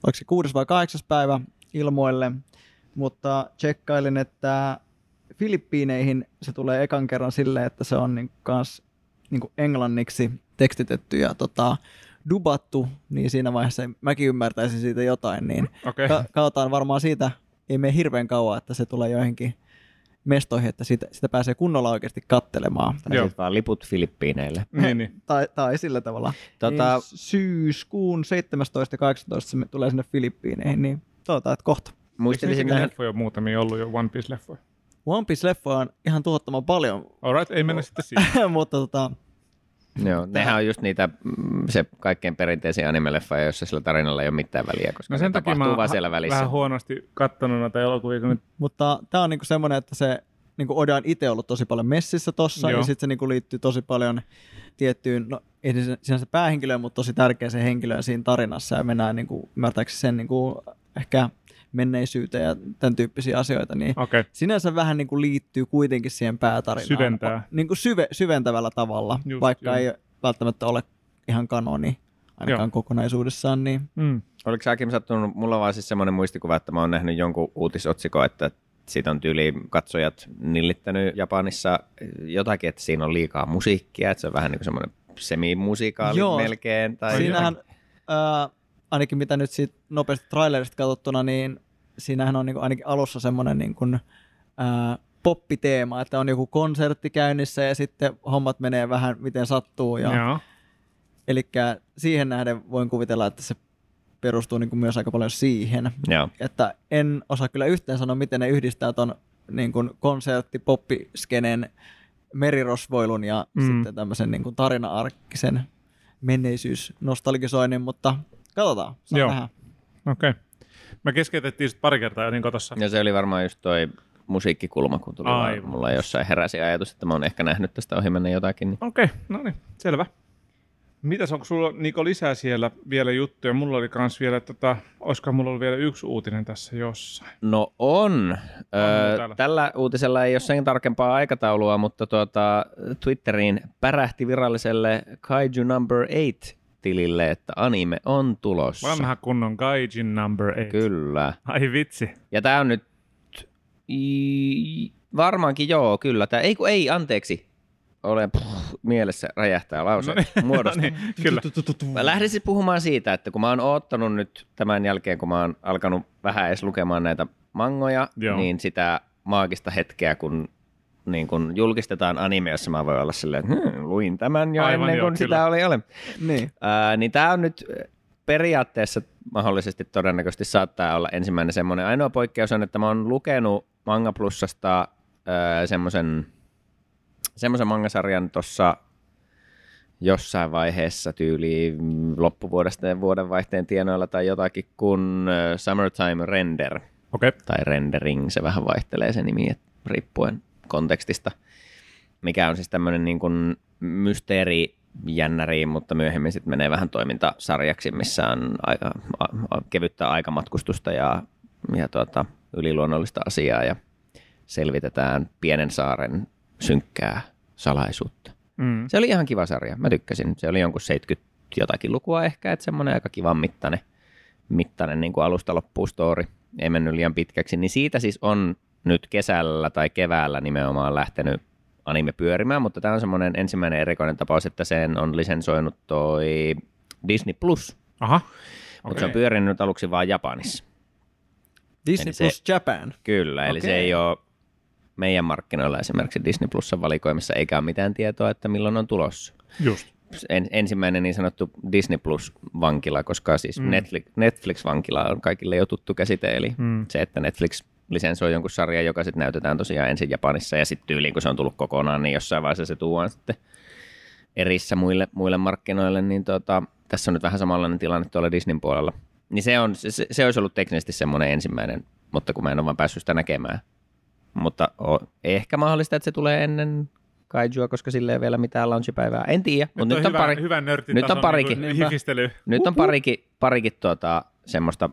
oliko se kuudes vai kahdeksas päivä ilmoille, mutta tsekkailin, että Filippiineihin se tulee ekan kerran silleen, että se on niin kans niin englanniksi tekstitetty ja tota, dubattu, niin siinä vaiheessa mäkin ymmärtäisin siitä jotain, niin okei. ka- katsotaan varmaan siitä, ei mene hirveän kauan, että se tulee joihinkin mestoihin, että sitä, sitä pääsee kunnolla oikeasti kattelemaan. Tai Joo. sitten vaan liput Filippiineille. <laughs> niin, niin. Tai, tai sillä tavalla. Tota- Niin syyskuun 17 ja 18 se me- tulee sinne Filippiineihin, niin toivotaan, että kohta. Muistelisin nähdä... leffoja muutamia ollut jo One Piece-leffoja? One Piece-leffoja on ihan tuhottoman paljon, Alright, ei mennä sitten siihen. <laughs> mutta tota, Joo, nehän on just niitä, mm, se kaikkein perinteisiä animeleffoja, joissa sillä tarinalla ei ole mitään väliä, koska No sen takia tapahtuu mä vaan siellä välissä. vähän huonosti kattonut noita elokuvia, kun nyt mutta tämä on niinku semmoinen, että se niinku Oda on itse ollut tosi paljon messissä tossa, Joo. ja sitten se niinku liittyy tosi paljon tiettyyn, no ei se sinänsä päähenkilöön, mutta tosi tärkeäseen henkilöön siinä tarinassa, ja mennään niinku, ymmärtääkseni sen niinku, ehkä menneisyyteen ja tämän tyyppisiä asioita, niin okay. sinänsä vähän niin kuin liittyy kuitenkin siihen päätarinaan. Syventää. Niin kuin syve, syventävällä tavalla, Just, vaikka joo. ei välttämättä ole ihan kanoni ainakaan Joo. kokonaisuudessaan. Niin. mm. Oliko sä Akim sattunut, mulla on vaan siis semmoinen muistikuva, että mä oon nähnyt jonkun uutisotsikon, että siitä on tyyli katsojat nillittänyt Japanissa jotakin, että siinä on liikaa musiikkia, että se on vähän niin kuin semmoinen semimusikaali Joo. melkein. Tai Siinähän, ainakin mitä nyt siitä nopeasti trailerista katsottuna, niin siinähän on niin kuin ainakin alussa semmoinen niin kuin, ää, poppiteema, että on joku konsertti käynnissä ja sitten hommat menee vähän miten sattuu. Ja, Joo. Eli siihen nähden voin kuvitella, että se perustuu niin kuin myös aika paljon siihen. Joo. että en osaa kyllä yhteen sanoa, miten ne yhdistää ton niin kuin konsertti, poppiskenen, merirosvoilun ja Mm. mm. sitten tämmöisen niin kuin tarina-arkkisen menneisyys nostalgisoinnin, mutta katsotaan, saa Joo. Okei. Okay. Me keskeytettiin sit pari kertaa jotenkin tuossa. Ja se oli varmaan just toi musiikkikulma, kun tuli vaan, Aivan. mulla jossain heräsi ajatus, että mä oon ehkä nähnyt tästä ohi mennä jotakin. Niin. Okei, okay. no niin, selvä. Mitäs, onko sulla Niko lisää siellä vielä juttuja? Mulla oli kans vielä, tota, olisiko mulla ollut vielä yksi uutinen tässä jossain? No on. Öö, tällä uutisella ei ole sen tarkempaa aikataulua, mutta tuota, Twitteriin pärähti viralliselle Kaiju Number 8 tilille, että anime on tulossa. Vanha kunnon Gaijin number 8. Kyllä. Ai vitsi. Ja tämä on nyt i, varmaankin joo, kyllä. Tää, ei kun ei, anteeksi. Olen pff, mielessä räjähtää lause No niin, <laughs> muodosta. no niin, kyllä. Mä lähdisin puhumaan siitä, että kun mä oon oottanut nyt tämän jälkeen, kun mä oon alkanut vähän edes lukemaan näitä mangoja, Joo. niin sitä maagista hetkeä, kun niin kun julkistetaan anime, jossa mä voin olla silleen, että hmm, luin tämän jo Aivan ennen kuin kyllä. sitä oli ole. Niin. Ää, niin tämä on nyt periaatteessa mahdollisesti todennäköisesti saattaa olla ensimmäinen semmoinen. Ainoa poikkeus on, että mä oon lukenut Manga Plusasta semmoisen semmoisen mangasarjan tuossa jossain vaiheessa tyyli loppuvuodesta ja vuodenvaihteen tienoilla tai jotakin kuin Summertime Render Okei. Okay. tai Rendering, se vähän vaihtelee se nimi et riippuen kontekstista, mikä on siis tämmöinen niin kuin mysteeri jännäri, mutta myöhemmin sitten menee vähän toimintasarjaksi, missä on aika, a, a, kevyttä aikamatkustusta ja, ja tuota, yliluonnollista asiaa ja selvitetään pienen saaren synkkää salaisuutta. Mm. Se oli ihan kiva sarja, mä tykkäsin. Se oli jonkun 70 jotakin lukua ehkä, että semmoinen aika kivan mittainen, mittainen niin kuin alusta loppuun story. Ei mennyt liian pitkäksi. Niin siitä siis on nyt kesällä tai keväällä nimenomaan lähtenyt anime pyörimään, mutta tämä on semmoinen ensimmäinen erikoinen tapaus, että sen on lisensoinut toi Disney Plus, Aha. mutta se on pyörinyt nyt aluksi vaan Japanissa. Disney Eli se- Plus Japan. Kyllä, eli se Okei. ei ole meidän markkinoilla esimerkiksi Disney Plusan valikoimissa, eikä ole mitään tietoa, että milloin on tulossa. Just. En, ensimmäinen niin sanottu Disney Plus-vankila, koska siis Mm. Netflix, Netflix-vankila on kaikille jo tuttu käsite, eli mm. se, että Netflix lisensoi jonkun sarjan, joka sitten näytetään tosiaan ensin Japanissa ja sitten tyyliin, kun se on tullut kokonaan, niin jossain vaiheessa se tuodaan sitten erissä muille, muille markkinoille, niin tota, tässä on nyt vähän samanlainen tilanne tuolla Disneyn puolella. Niin se, on, se, se olisi ollut teknisesti semmoinen ensimmäinen, mutta kun mä en ole vaan päässyt sitä näkemään. Mutta o, ehkä mahdollista, että se tulee ennen Kaijua, koska sille ei vielä mitään launchipäivää. En tiedä, mutta nyt on, hyvä, pari, hyvä nörtti nyt on parikin. Niin nyt on parikin, parikin tuota, semmoista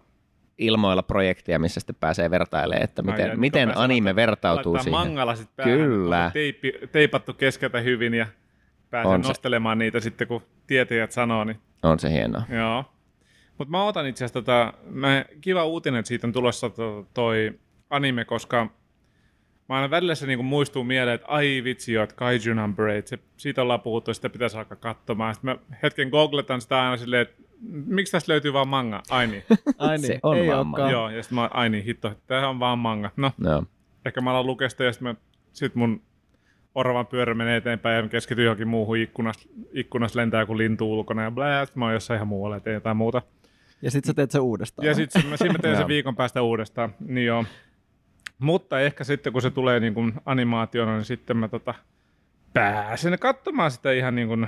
ilmoilla projektia, missä sitten pääsee vertailemaan, että Ai miten, jaa, miten anime laittaa- vertautuu laittaa siihen. mangalasit päähän. Kyllä. On Teippi, teipattu keskeltä hyvin ja pääsee On se. nostelemaan niitä sitten, kun tietäjät sanoo. Niin, On se hienoa. joo. Mutta mä otan itse asiassa tota, mä, kiva uutinen, että siitä on tulossa to, toi anime, koska mä aina välillä se niinku muistuu mieleen, että ai vitsi joo, että Kaiju Number 8, se, siitä ollaan puhuttu, sitä pitäisi alkaa katsomaan. Sitten mä hetken googletan sitä aina silleen, että miksi tästä löytyy vaan manga? Ai niin. <laughs> Ai niin, Se on ei vaan manga. Joo, ja sitten mä, ai niin, hitto, tämä on vaan manga. No, No. ehkä mä alan lukea sitä ja sitten sit mun oravan pyörä menee eteenpäin ja mä keskityn johonkin muuhun ikkunasta, ikkunasta lentää joku lintu ulkona ja blää, sit mä oon jossain ihan muualla ja teen jotain muuta. Ja sit sä teet sen uudestaan. Ja sitten mä, sit mä teen <laughs> sen viikon päästä uudestaan, niin joo. Mutta ehkä sitten kun se tulee niin kuin animaationa, niin sitten mä tota, pääsen katsomaan sitä ihan niin kuin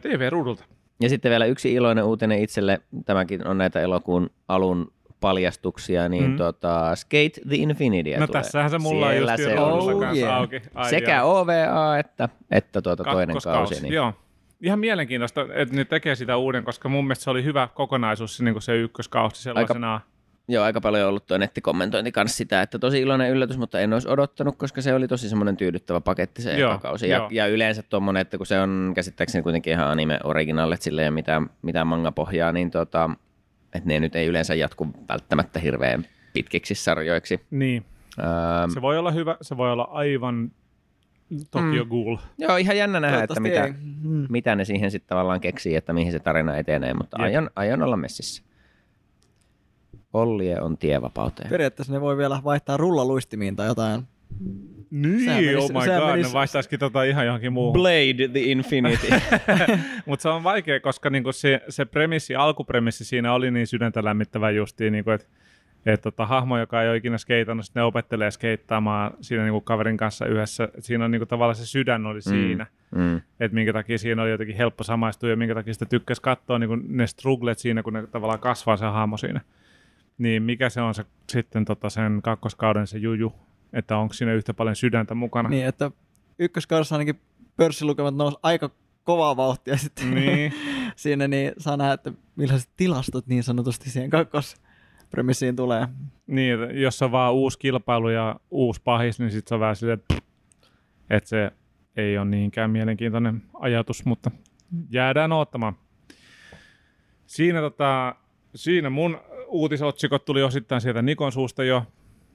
TV-ruudulta. Ja sitten vielä yksi iloinen uutinen itselle, tämäkin on näitä elokuun alun paljastuksia, niin Mm. tota, Skate the Infinity No tulee. tässähän se mulla on Siellä just se on. kanssa Oh, yeah. auki. Ai Sekä joo. OVA että, että tuota toinen kausi. Niin. Joo. Ihan mielenkiintoista, että ne tekee sitä uuden, koska mun mielestä se oli hyvä kokonaisuus, niin kuin se ykköskausi sellaisena. Joo, aika paljon on ollut tuo nettikommentointi kanssa sitä, että tosi iloinen yllätys, mutta en olisi odottanut, koska se oli tosi semmoinen tyydyttävä paketti se Joo, eka kausi. joo. Ja, ja yleensä tuommoinen, että kun se on käsittääkseni kuitenkin ihan anime originalle, että sille ei ole mitään, mitään manga-pohjaa, niin tota, että ne nyt ei yleensä jatku välttämättä hirveän pitkiksi sarjoiksi. Niin. Ähm, Se voi olla hyvä, se voi olla aivan Tokyo Mm. Ghoul. joo, ihan jännä nähdä, että mitä, ei. Mm. mitä ne siihen sitten tavallaan keksii, että mihin se tarina etenee, mutta Jep. aion, aion olla messissä. Ollie on tie vapauteen. Periaatteessa ne voi vielä vaihtaa rullaluistimiin tai jotain. Niin, Sehän menisi- oh my sehän god, menisi- ne vaihtaisikin tota ihan johonkin muuhun. Blade the Infinity. <laughs> Mutta se on vaikea, koska niinku se, se premissi, alkupremissi siinä oli niin sydäntä lämmittävä justiin, niinku, että et tota, hahmo, joka ei ole ikinä skeitannut, sitten ne opettelee skeittaamaan siinä niinku kaverin kanssa yhdessä. Et siinä on niinku, tavallaan se sydän oli siinä, mm. että minkä takia siinä oli jotenkin helppo samaistua ja minkä takia sitä tykkäsi katsoa niinku ne strugglet siinä, kun ne tavallaan kasvaa se hahmo siinä. Niin mikä se on se, sitten tota sen kakkoskauden se juju, että onko siinä yhtä paljon sydäntä mukana. Niin, että ykköskaudessa ainakin pörssilukemat nousi aika kovaa vauhtia sitten Niin. <laughs> siinä, niin saa nähdä, että millaiset tilastot niin sanotusti siihen kakkospremissiin tulee. Niin, jos on vaan uusi kilpailu ja uusi pahis, niin sitten se on vähän silleen, että- että se ei ole niinkään mielenkiintoinen ajatus, mutta jäädään odottamaan. Siinä, tota, siinä mun uutisotsikot tuli osittain sieltä Nikon suusta jo,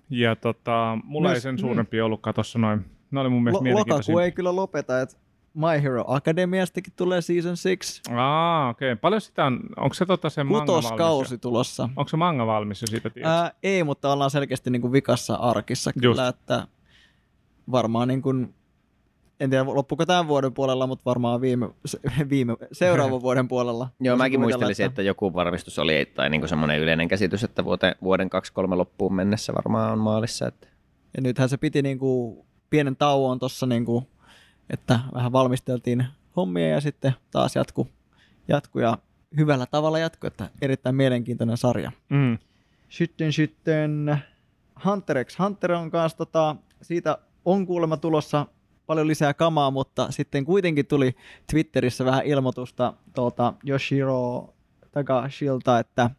ja tota, mulla Myös- ei sen suurempi ollutkaan tuossa noin. Ne oli mun mielestä Lo- lokakuu ei kyllä lopeta, että My Hero Academiastakin tulee season 6. Aa, okei. Okay. Paljon sitä on, onko se tota se manga valmis? Kutoskausi jo? tulossa. Onko se manga valmis jo siitä? Ää, ei, mutta ollaan selkeästi niin kuin vikassa arkissa kyllä, Just. että varmaan niin kuin, en tiedä loppuuko tämän vuoden puolella, mutta varmaan viime, se, viime seuraavan <laughs> vuoden puolella. Joo, mäkin muistelisin, että joku varmistus oli, tai niin semmoinen yleinen käsitys, että vuote, vuoden 2-3 loppuun mennessä varmaan on maalissa. Että... Ja nythän se piti niin kuin pienen tauon tuossa niin kuin että vähän valmisteltiin hommia ja sitten taas jatku, jatku ja hyvällä tavalla jatku, että erittäin mielenkiintoinen sarja. Mm. Sitten, sitten Hunter x Hunter on kanssa, tota, siitä on kuulemma tulossa paljon lisää kamaa, mutta sitten kuitenkin tuli Twitterissä vähän ilmoitusta tuolta Yoshiro Takashilta, että,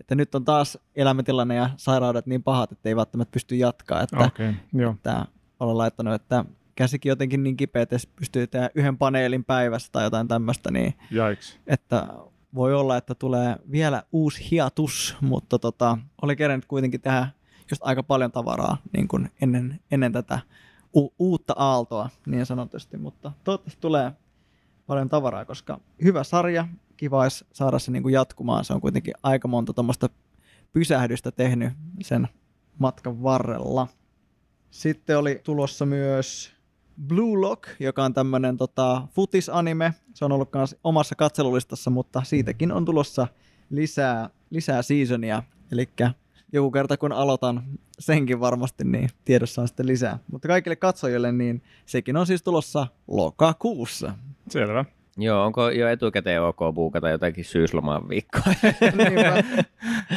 että nyt on taas elämäntilanne ja sairaudet niin pahat, että ei välttämättä pysty jatkaa. Että, okay, joo. että olen laittanut, että käsikin jotenkin niin kipeä, että pystyy tehdä yhden paneelin päivässä tai jotain tämmöistä, niin Jaiks. että voi olla, että tulee vielä uusi hiatus, mutta tota, oli kerännyt kuitenkin tehdä just aika paljon tavaraa niin kuin ennen, ennen tätä u- uutta aaltoa niin sanotusti, mutta toivottavasti tulee paljon tavaraa, koska hyvä sarja, kiva olisi saada se niin kuin jatkumaan, se on kuitenkin aika monta tuommoista pysähdystä tehnyt sen matkan varrella. Sitten oli tulossa myös Blue Lock, joka on tämmöinen tota, futisanime. Se on ollut myös omassa katselulistassa, mutta siitäkin on tulossa lisää, lisää seasonia. Eli joku kerta kun aloitan senkin varmasti, niin tiedossa on sitten lisää. Mutta kaikille katsojille, niin sekin on siis tulossa lokakuussa. Selvä. Joo, onko jo etukäteen ok buukata jotakin syyslomaan viikkoa? <laughs> Niinpä.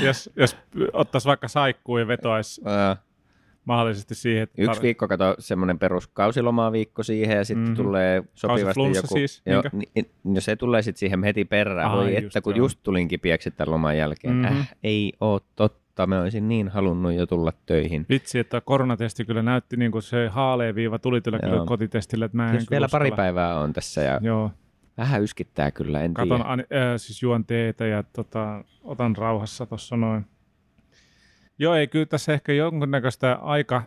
jos, jos ottaisi vaikka saikkuu ja vetoaisi Ää, mahdollisesti siihen, että Yksi viikko, kato, semmoinen perus kausilomaa viikko siihen ja sitten Mhm. mm-hmm. tulee sopivasti joku... siis, Joo, niinkö? niin, no se tulee sitten siihen heti perään. Ai, Voi just että kun joo. just tulin kipiäksi tämän loman jälkeen. Mhm. Mm-hmm. Äh, ei oo totta. Mä olisin niin halunnut jo tulla töihin. Vitsi, että koronatesti kyllä näytti niin kuin se haaleviiva tuli tällä kyllä kotitestille, että mä en kyllä vielä pari uskalla. päivää on tässä ja Joo, vähän yskittää kyllä, en katon, tiedä. ani, äh, siis juon teetä ja tota, otan rauhassa tuossa noin. Joo, ei kyllä tässä ehkä jonkunnäköistä aika,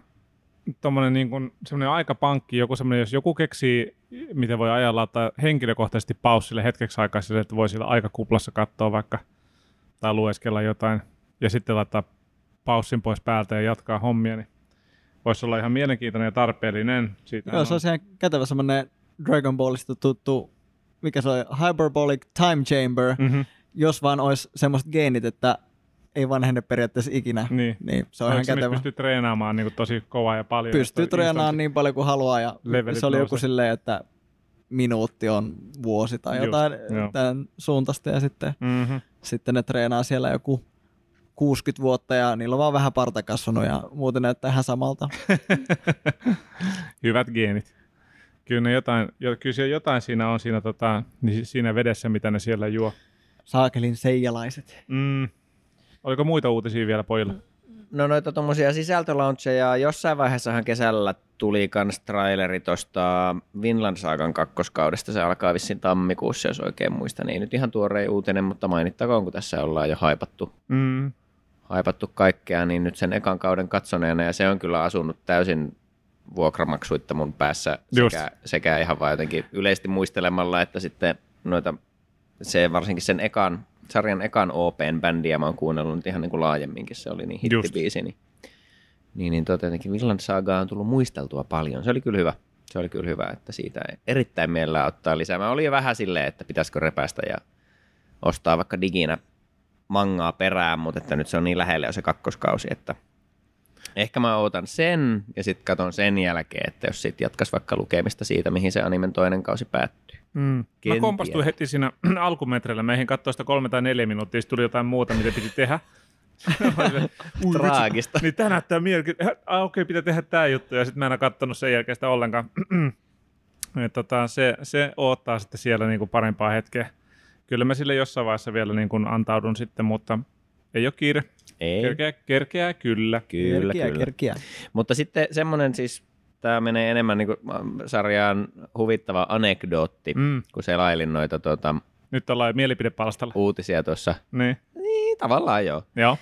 tommonen niin kuin, semmoinen aikapankki, joku semmoinen, jos joku keksii, miten voi ajalla ottaa henkilökohtaisesti paussille hetkeksi aikaa sille, että voi sillä aikakuplassa katsoa vaikka tai lueskella jotain ja sitten laittaa paussin pois päältä ja jatkaa hommia, niin voisi olla ihan mielenkiintoinen ja tarpeellinen. Siitä Joo, se on ihan kätevä semmoinen Dragon Ballista tuttu, mikä se oli, Hyperbolic Time Chamber, mm-hmm. jos vaan olisi semmoiset geenit, että ei vanhene periaatteessa ikinä, Niin. niin se on ihan kätevä. pystyy treenaamaan niin kuin tosi kovaa ja paljon? Pystyy treenaamaan niin paljon kuin haluaa ja se oli joku silleen, että minuutti on vuosi tai Just, jotain joo. tämän suuntaista ja sitten, Mm-hmm. sitten ne treenaa siellä joku 60 vuotta ja niillä on vaan vähän parta kasvanut ja muuten näyttää ihan samalta. <laughs> Hyvät geenit. Kyllä, ne jotain, jo, kyllä siellä jotain siinä on siinä, tota, niin siinä vedessä, mitä ne siellä juo. Saakelin seijalaiset. Mm. Oliko muita uutisia vielä pojilla? No noita tuommoisia sisältölauncheja, jossain vaiheessahan kesällä tuli kans traileri tuosta Vinland Saagan kakkoskaudesta, se alkaa vissiin tammikuussa, jos oikein muistan. Ei nyt ihan tuorein uutinen, mutta mainittakoon, kun tässä ollaan jo haipattu, Mm. Haipattu kaikkea, niin nyt sen ekan kauden katsoneena, ja se on kyllä asunut täysin vuokramaksuitta mun päässä Just. sekä, sekä ihan vaan jotenkin yleisesti muistelemalla, että sitten noita, se varsinkin sen ekan, sarjan ekan OPn bändiä mä oon kuunnellut nyt ihan niin kuin laajemminkin, se oli niin hittibiisi, niin, niin, niin tota, jotenkin Villand Sagaa on tullut muisteltua paljon, se oli kyllä hyvä. Se oli kyllä hyvä, että siitä erittäin mielellään ottaa lisää. Mä olin jo vähän silleen, että pitäisikö repästä ja ostaa vaikka diginä mangaa perään, mutta että nyt se on niin lähellä jo se kakkoskausi, että ehkä mä ootan sen ja sitten katon sen jälkeen, että jos sitten jatkas vaikka lukemista siitä, mihin se animen toinen kausi päättyy. Mm. Mä kompastuin heti siinä <clears throat> alkumetreillä. Meihin katsoin sitä kolme tai neljä minuuttia, sitten tuli jotain muuta, mitä piti tehdä. <laughs> "Ui, vitsi, Traagista. Niin tämä näyttää mielenkiintoista. Ah, okei, pitää tehdä tämä juttu. Ja sitten mä en ole katsonut sen jälkeen sitä ollenkaan. <clears throat> Et tota, se, se odottaa sitten siellä niinku parempaa hetkeä. Kyllä mä sille jossain vaiheessa vielä niinku antaudun sitten, mutta ei ole kiire. Ei, Kerkeää, kerkeää kyllä. kyllä, kerkiä, kyllä. kerkiä. Mutta sitten semmoinen siis, tämä menee enemmän niin kuin sarjaan huvittava anekdootti, mm. Kun selailin noita tuota, Nyt ollaan mielipidepalstalla. uutisia tuossa. Niin, Niin, tavallaan joo. joo.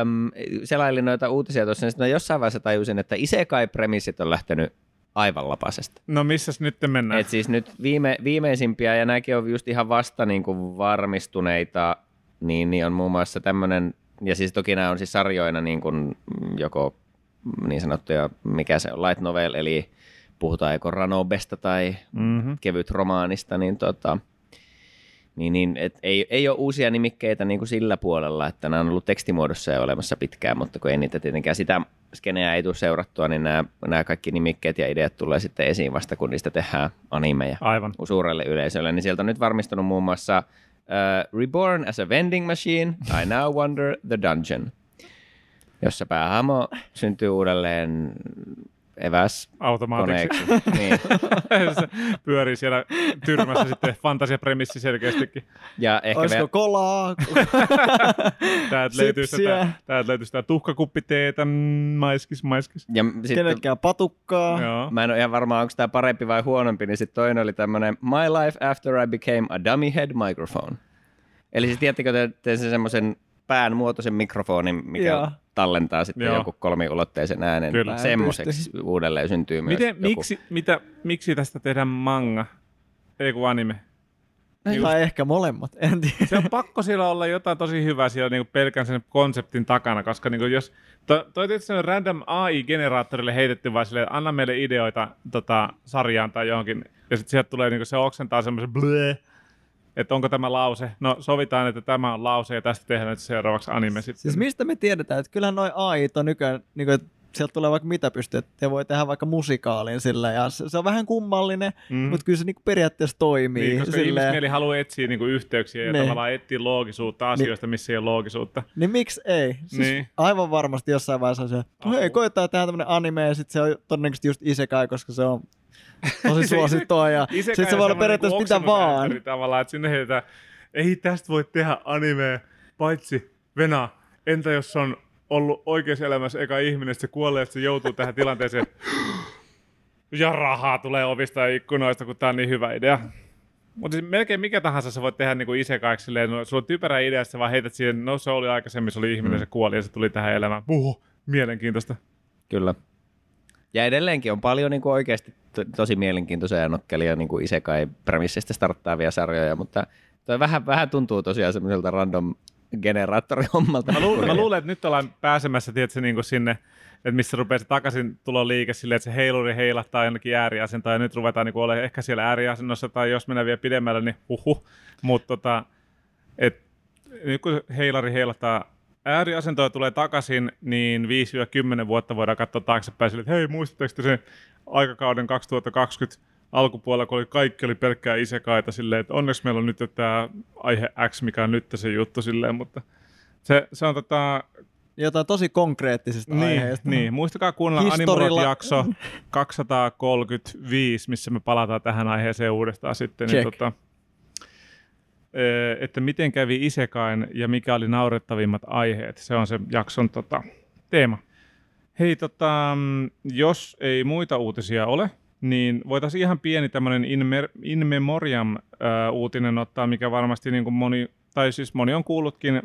Öm, selailin noita uutisia tuossa, niin sitten jossain vaiheessa tajusin, että Isekai-premissit on lähtenyt aivan lapasesta. No missäs nyt mennään? Et siis nyt viime, viimeisimpiä, ja nämäkin on just ihan vasta niin kuin varmistuneita, niin, niin on muun muassa tämmöinen, ja siis toki nämä on siis sarjoina niin kuin joko niin sanottuja, mikä se on, light novel, eli puhutaan joko ranobesta tai Mm-hmm. kevyt romaanista, niin tota, Niin, niin et ei, ei ole uusia nimikkeitä niin kuin sillä puolella, että nämä on ollut tekstimuodossa jo olemassa pitkään, mutta kun ei niitä tietenkään sitä skeneä ei tule seurattua, niin nämä, nämä kaikki nimikkeet ja ideat tulee sitten esiin vasta, kun niistä tehdään animeja Aivan. suurelle yleisölle. Niin sieltä on nyt varmistunut muun muassa uh, Reborn as a Vending Machine, I Now Wonder the Dungeon, jossa päähahmo syntyy uudelleen eväs Automaatiksi. niin. <laughs> se pyörii siellä tyrmässä sitten fantasiapremissi selkeästikin. Ja ehkä Olisiko me, kolaa? <laughs> Täältä löytyy sitä, täältä löytyy sitä tuhkakuppiteetä, maiskis, maiskis. ja sitten Kenellekään patukkaa? Joo. Mä en ole ihan varma, onko tämä parempi vai huonompi, niin sitten toinen oli tämmöinen My life after I became a dummy head microphone. Eli siis tiedättekö te, te sen semmoisen pään muotoisen mikrofonin, mikä Joo. Tallentaa sitten Joo. joku kolmiulotteisen äänen. Kyllä. Semmoiseksi uudelleen syntyy myös Miten, joku. miksi, mitä, miksi tästä tehdään manga? Ei kun anime. Tai ehkä molemmat, en tiedä. Se on pakko siellä olla jotain tosi hyvää siellä niinku pelkän sen konseptin takana, koska niinku jos... To, toi tietysti on random AI-generaattorille heitetty vaan silleen, anna meille ideoita tota, sarjaan tai johonkin, ja sitten sieltä tulee niinku se oksentaa semmoisen bleh, että onko tämä lause. No sovitaan, että tämä on lause ja tästä tehdään nyt seuraavaksi anime sitten. Siis mistä me tiedetään, että kyllähän noi AI on nykyään, niin kuin, että sieltä tulee vaikka mitä pystyy, että te voi tehdä vaikka musikaalin sillä, ja se, se on vähän kummallinen, Mm. mm. mutta kyllä se niin kuin periaatteessa toimii. Niin, koska silleen. ihmismieli haluaa etsiä niinku yhteyksiä ja Niin. tavallaan etsiä loogisuutta asioista, missä ei ole loogisuutta. Niin miksi ei? Siis Niin. niin. Aivan varmasti jossain vaiheessa se, että hei, koetaan tehdä tämmönen anime, ja sitten se on todennäköisesti just isekai, koska se on tosi Se suosittua, ja sitten se voi olla semmoinen periaatteessa niinku mitä vaan. Tavallaan, että sinne heitetään, ei tästä voi tehdä animea, paitsi Vena, entä jos se on ollut oikeassa elämässä eka ihminen, että se kuolee, että se joutuu tähän tilanteeseen. <gasps> Ja rahaa tulee ovista ja ikkunoista, kun tämä on niin hyvä idea. Mutta siis melkein mikä tahansa sä voit tehdä niin isekaiksi silleen, no, sulla on typerä idea, sä vaan heität siihen, no se oli aikaisemmin, se oli ihminen, mm. se kuoli ja se tuli tähän elämään. Puhu, mielenkiintoista. Kyllä. Ja edelleenkin on paljon niin kuin oikeasti to- tosi mielenkiintoisia ja nokkelia niin kuin isekai premissistä starttaavia sarjoja, mutta toi vähän, vähän tuntuu tosiaan semmoiselta random generaattorihommalta. Mä, lu- mä <laughs> luulen, että nyt ollaan pääsemässä tietysti, niin kuin sinne, että missä rupeaa se takaisin tulo liike silleen, että se heiluri heilahtaa jonnekin ääriasentoon ja nyt ruvetaan niin olemaan ehkä siellä ääriasennossa tai jos mennään vielä pidemmälle, niin huhu. Mutta tota, et, nyt kun heilari heilahtaa ääriasentoon ja tulee takaisin, niin 5-10 vuotta voidaan katsoa taaksepäin sille, että hei, muistatteko te sen aikakauden 2020 alkupuolella, kun oli, kaikki oli pelkkää isekaita silleen, että onneksi meillä on nyt tämä aihe X, mikä on nyt se juttu silleen, mutta se, se on tota, Jotain tosi konkreettisista niin, aiheista. niin, muistakaa kuunnella Historilla- Animorot-jakso 235, missä me palataan tähän aiheeseen uudestaan sitten. Niin, Check. tota, eh, että miten kävi Isekain ja mikä oli naurettavimmat aiheet. Se on se jakson tota, teema. Hei, tota, jos ei muita uutisia ole, niin voitaisiin ihan pieni tämmöinen in, mer- in memoriam äh, uutinen ottaa, mikä varmasti niin kuin moni, tai siis moni on kuullutkin,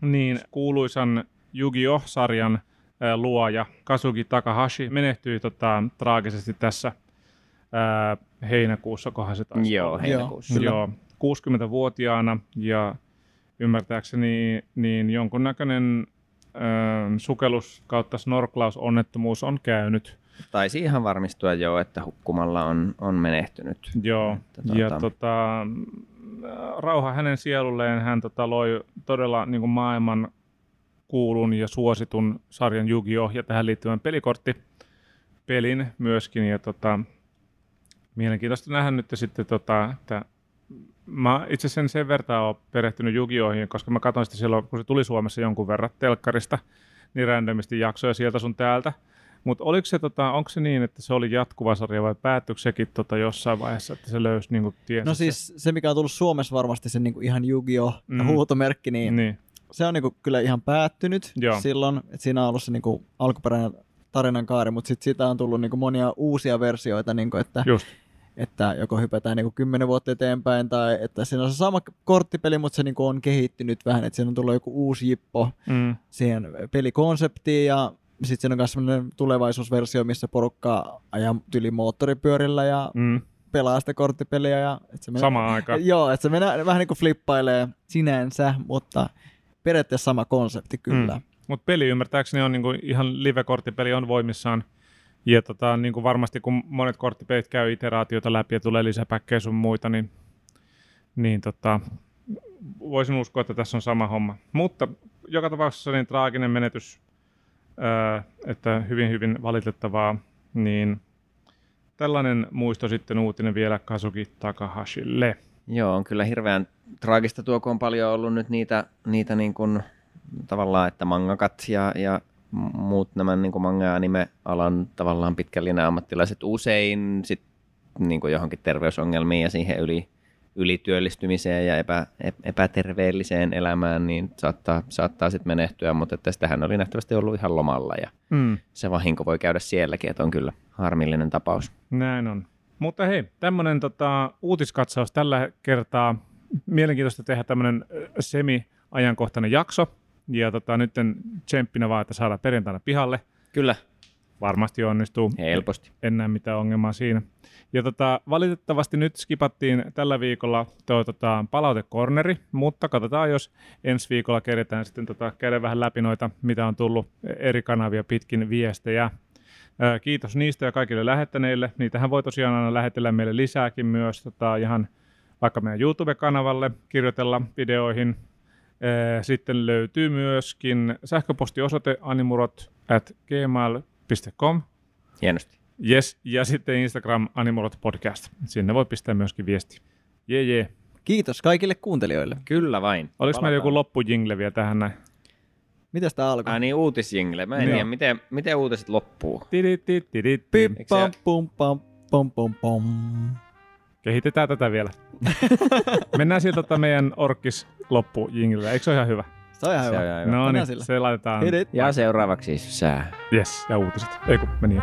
niin kuuluisan Yu-Gi-Oh!-sarjan äh, luoja Kazuki Takahashi menehtyi tota, traagisesti tässä äh, heinäkuussa, kohan se taisi Joo, heinäkuussa. Kyllä. Joo, 60-vuotiaana ja ymmärtääkseni niin jonkunnäköinen äh, sukellus kautta snorklausonnettomuus on käynyt. Taisi ihan varmistua jo, että hukkumalla on, on menehtynyt. Joo, Että ja tota- tota, rauha hänen sielulleen. Hän tota, loi todella niin kuin maailman kuulun ja suositun sarjan Yu-Gi-Oh! ja tähän liittyvän pelikortti pelin myöskin. Ja tota, mielenkiintoista nähdä nyt sitten, tota, että mä itse sen sen verran olen perehtynyt Yu-Gi-Ohiin, koska mä katsoin sitä silloin, kun se tuli Suomessa jonkun verran telkkarista, niin randomisti jaksoja sieltä sun täältä. Mutta oliko se, tota, onko se niin, että se oli jatkuva sarja vai päättyykö sekin tota, jossain vaiheessa, että se löysi niinku tiensä? No siis se, mikä on tullut Suomessa varmasti se niinku ihan Yu-Gi-Oh! Mm. Mm. huutomerkki, niin, niin. se on niinku kyllä ihan päättynyt Joo. silloin. että siinä on ollut se niinku alkuperäinen tarinan kaari, mutta sitten siitä on tullut niinku monia uusia versioita, niinku, että, just. Että joko hypätään niinku kymmenen vuotta eteenpäin tai että siinä on se sama korttipeli, mutta se niinku on kehittynyt vähän, että siinä on tullut joku uusi jippo Mm. siihen pelikonseptiin ja sitten siinä on myös sellainen tulevaisuusversio, missä porukka ajaa tyli moottoripyörillä ja Mm. pelaa sitä korttipeliä. Ja, et se menee, Samaan aikaan. <laughs> Joo, että se menee, vähän niin kuin flippailee sinänsä, mutta periaatteessa sama konsepti kyllä. Mm. Mutta peli ymmärtääkseni on niinku ihan live-korttipeli on voimissaan. Ja tota, niinku varmasti kun monet korttipelit käy iteraatiota läpi ja tulee lisäpäkkejä sun muita, niin, niin tota, voisin uskoa, että tässä on sama homma. Mutta joka tapauksessa niin traaginen menetys, ää, että hyvin hyvin valitettavaa, niin tällainen muisto sitten uutinen vielä Kazuki Takahashille. Joo, on kyllä hirveän traagista tuo, kun on paljon ollut nyt niitä, niitä niin kuin, tavallaan, että mangakat ja, ja muut nämä niin kuin manga- anime-alan tavallaan pitkällinen ammattilaiset usein sit, niin kuin johonkin terveysongelmiin ja siihen yli, ylityöllistymiseen ja epä, epäterveelliseen elämään, niin saattaa, saattaa sitten menehtyä, mutta että tästähän oli nähtävästi ollut ihan lomalla ja mm. se vahinko voi käydä sielläkin, että on kyllä harmillinen tapaus. Näin on. Mutta hei, tämmöinen tota, uutiskatsaus tällä kertaa. Mielenkiintoista tehdä tämmöinen semi-ajankohtainen jakso. Ja tota, nyt tsemppinä vaan, että saadaan perjantaina pihalle. Kyllä. Varmasti onnistuu. Helposti. En näe mitään ongelmaa siinä. Ja tota, valitettavasti nyt skipattiin tällä viikolla tuo tota, palautekorneri, mutta katsotaan, jos ensi viikolla keretään sitten tota, käydä vähän läpi noita, mitä on tullut eri kanavia pitkin viestejä. Kiitos niistä ja kaikille lähettäneille. Niitähän voi tosiaan aina lähetellä meille lisääkin myös tota, ihan vaikka meidän YouTube-kanavalle, kirjoitella videoihin. Sitten löytyy myöskin sähköpostiosoite animurot at gmail.com. Hienosti. Yes, ja sitten Instagram Animurot Podcast. Sinne voi pistää myöskin viesti. Jee, jee. Kiitos kaikille kuuntelijoille. Kyllä vain. Oliko meillä joku loppujingle vielä tähän näin? Miten tämä alkoi? Ah niin, uutisjingle. Mä en niin. tiedä, miten, miten uutiset loppuu. pam, pum, pam, pom, pom, pom. Kehitetään tätä vielä. <laughs> Mennään sieltä tota meidän orkis loppu jingle. Eikö se ole ihan hyvä? Se on ihan hyvä. Se, on ihan hyvä. No niin, se laitetaan. Ja seuraavaksi sää. Yes, ja uutiset. Ei kun meni jo.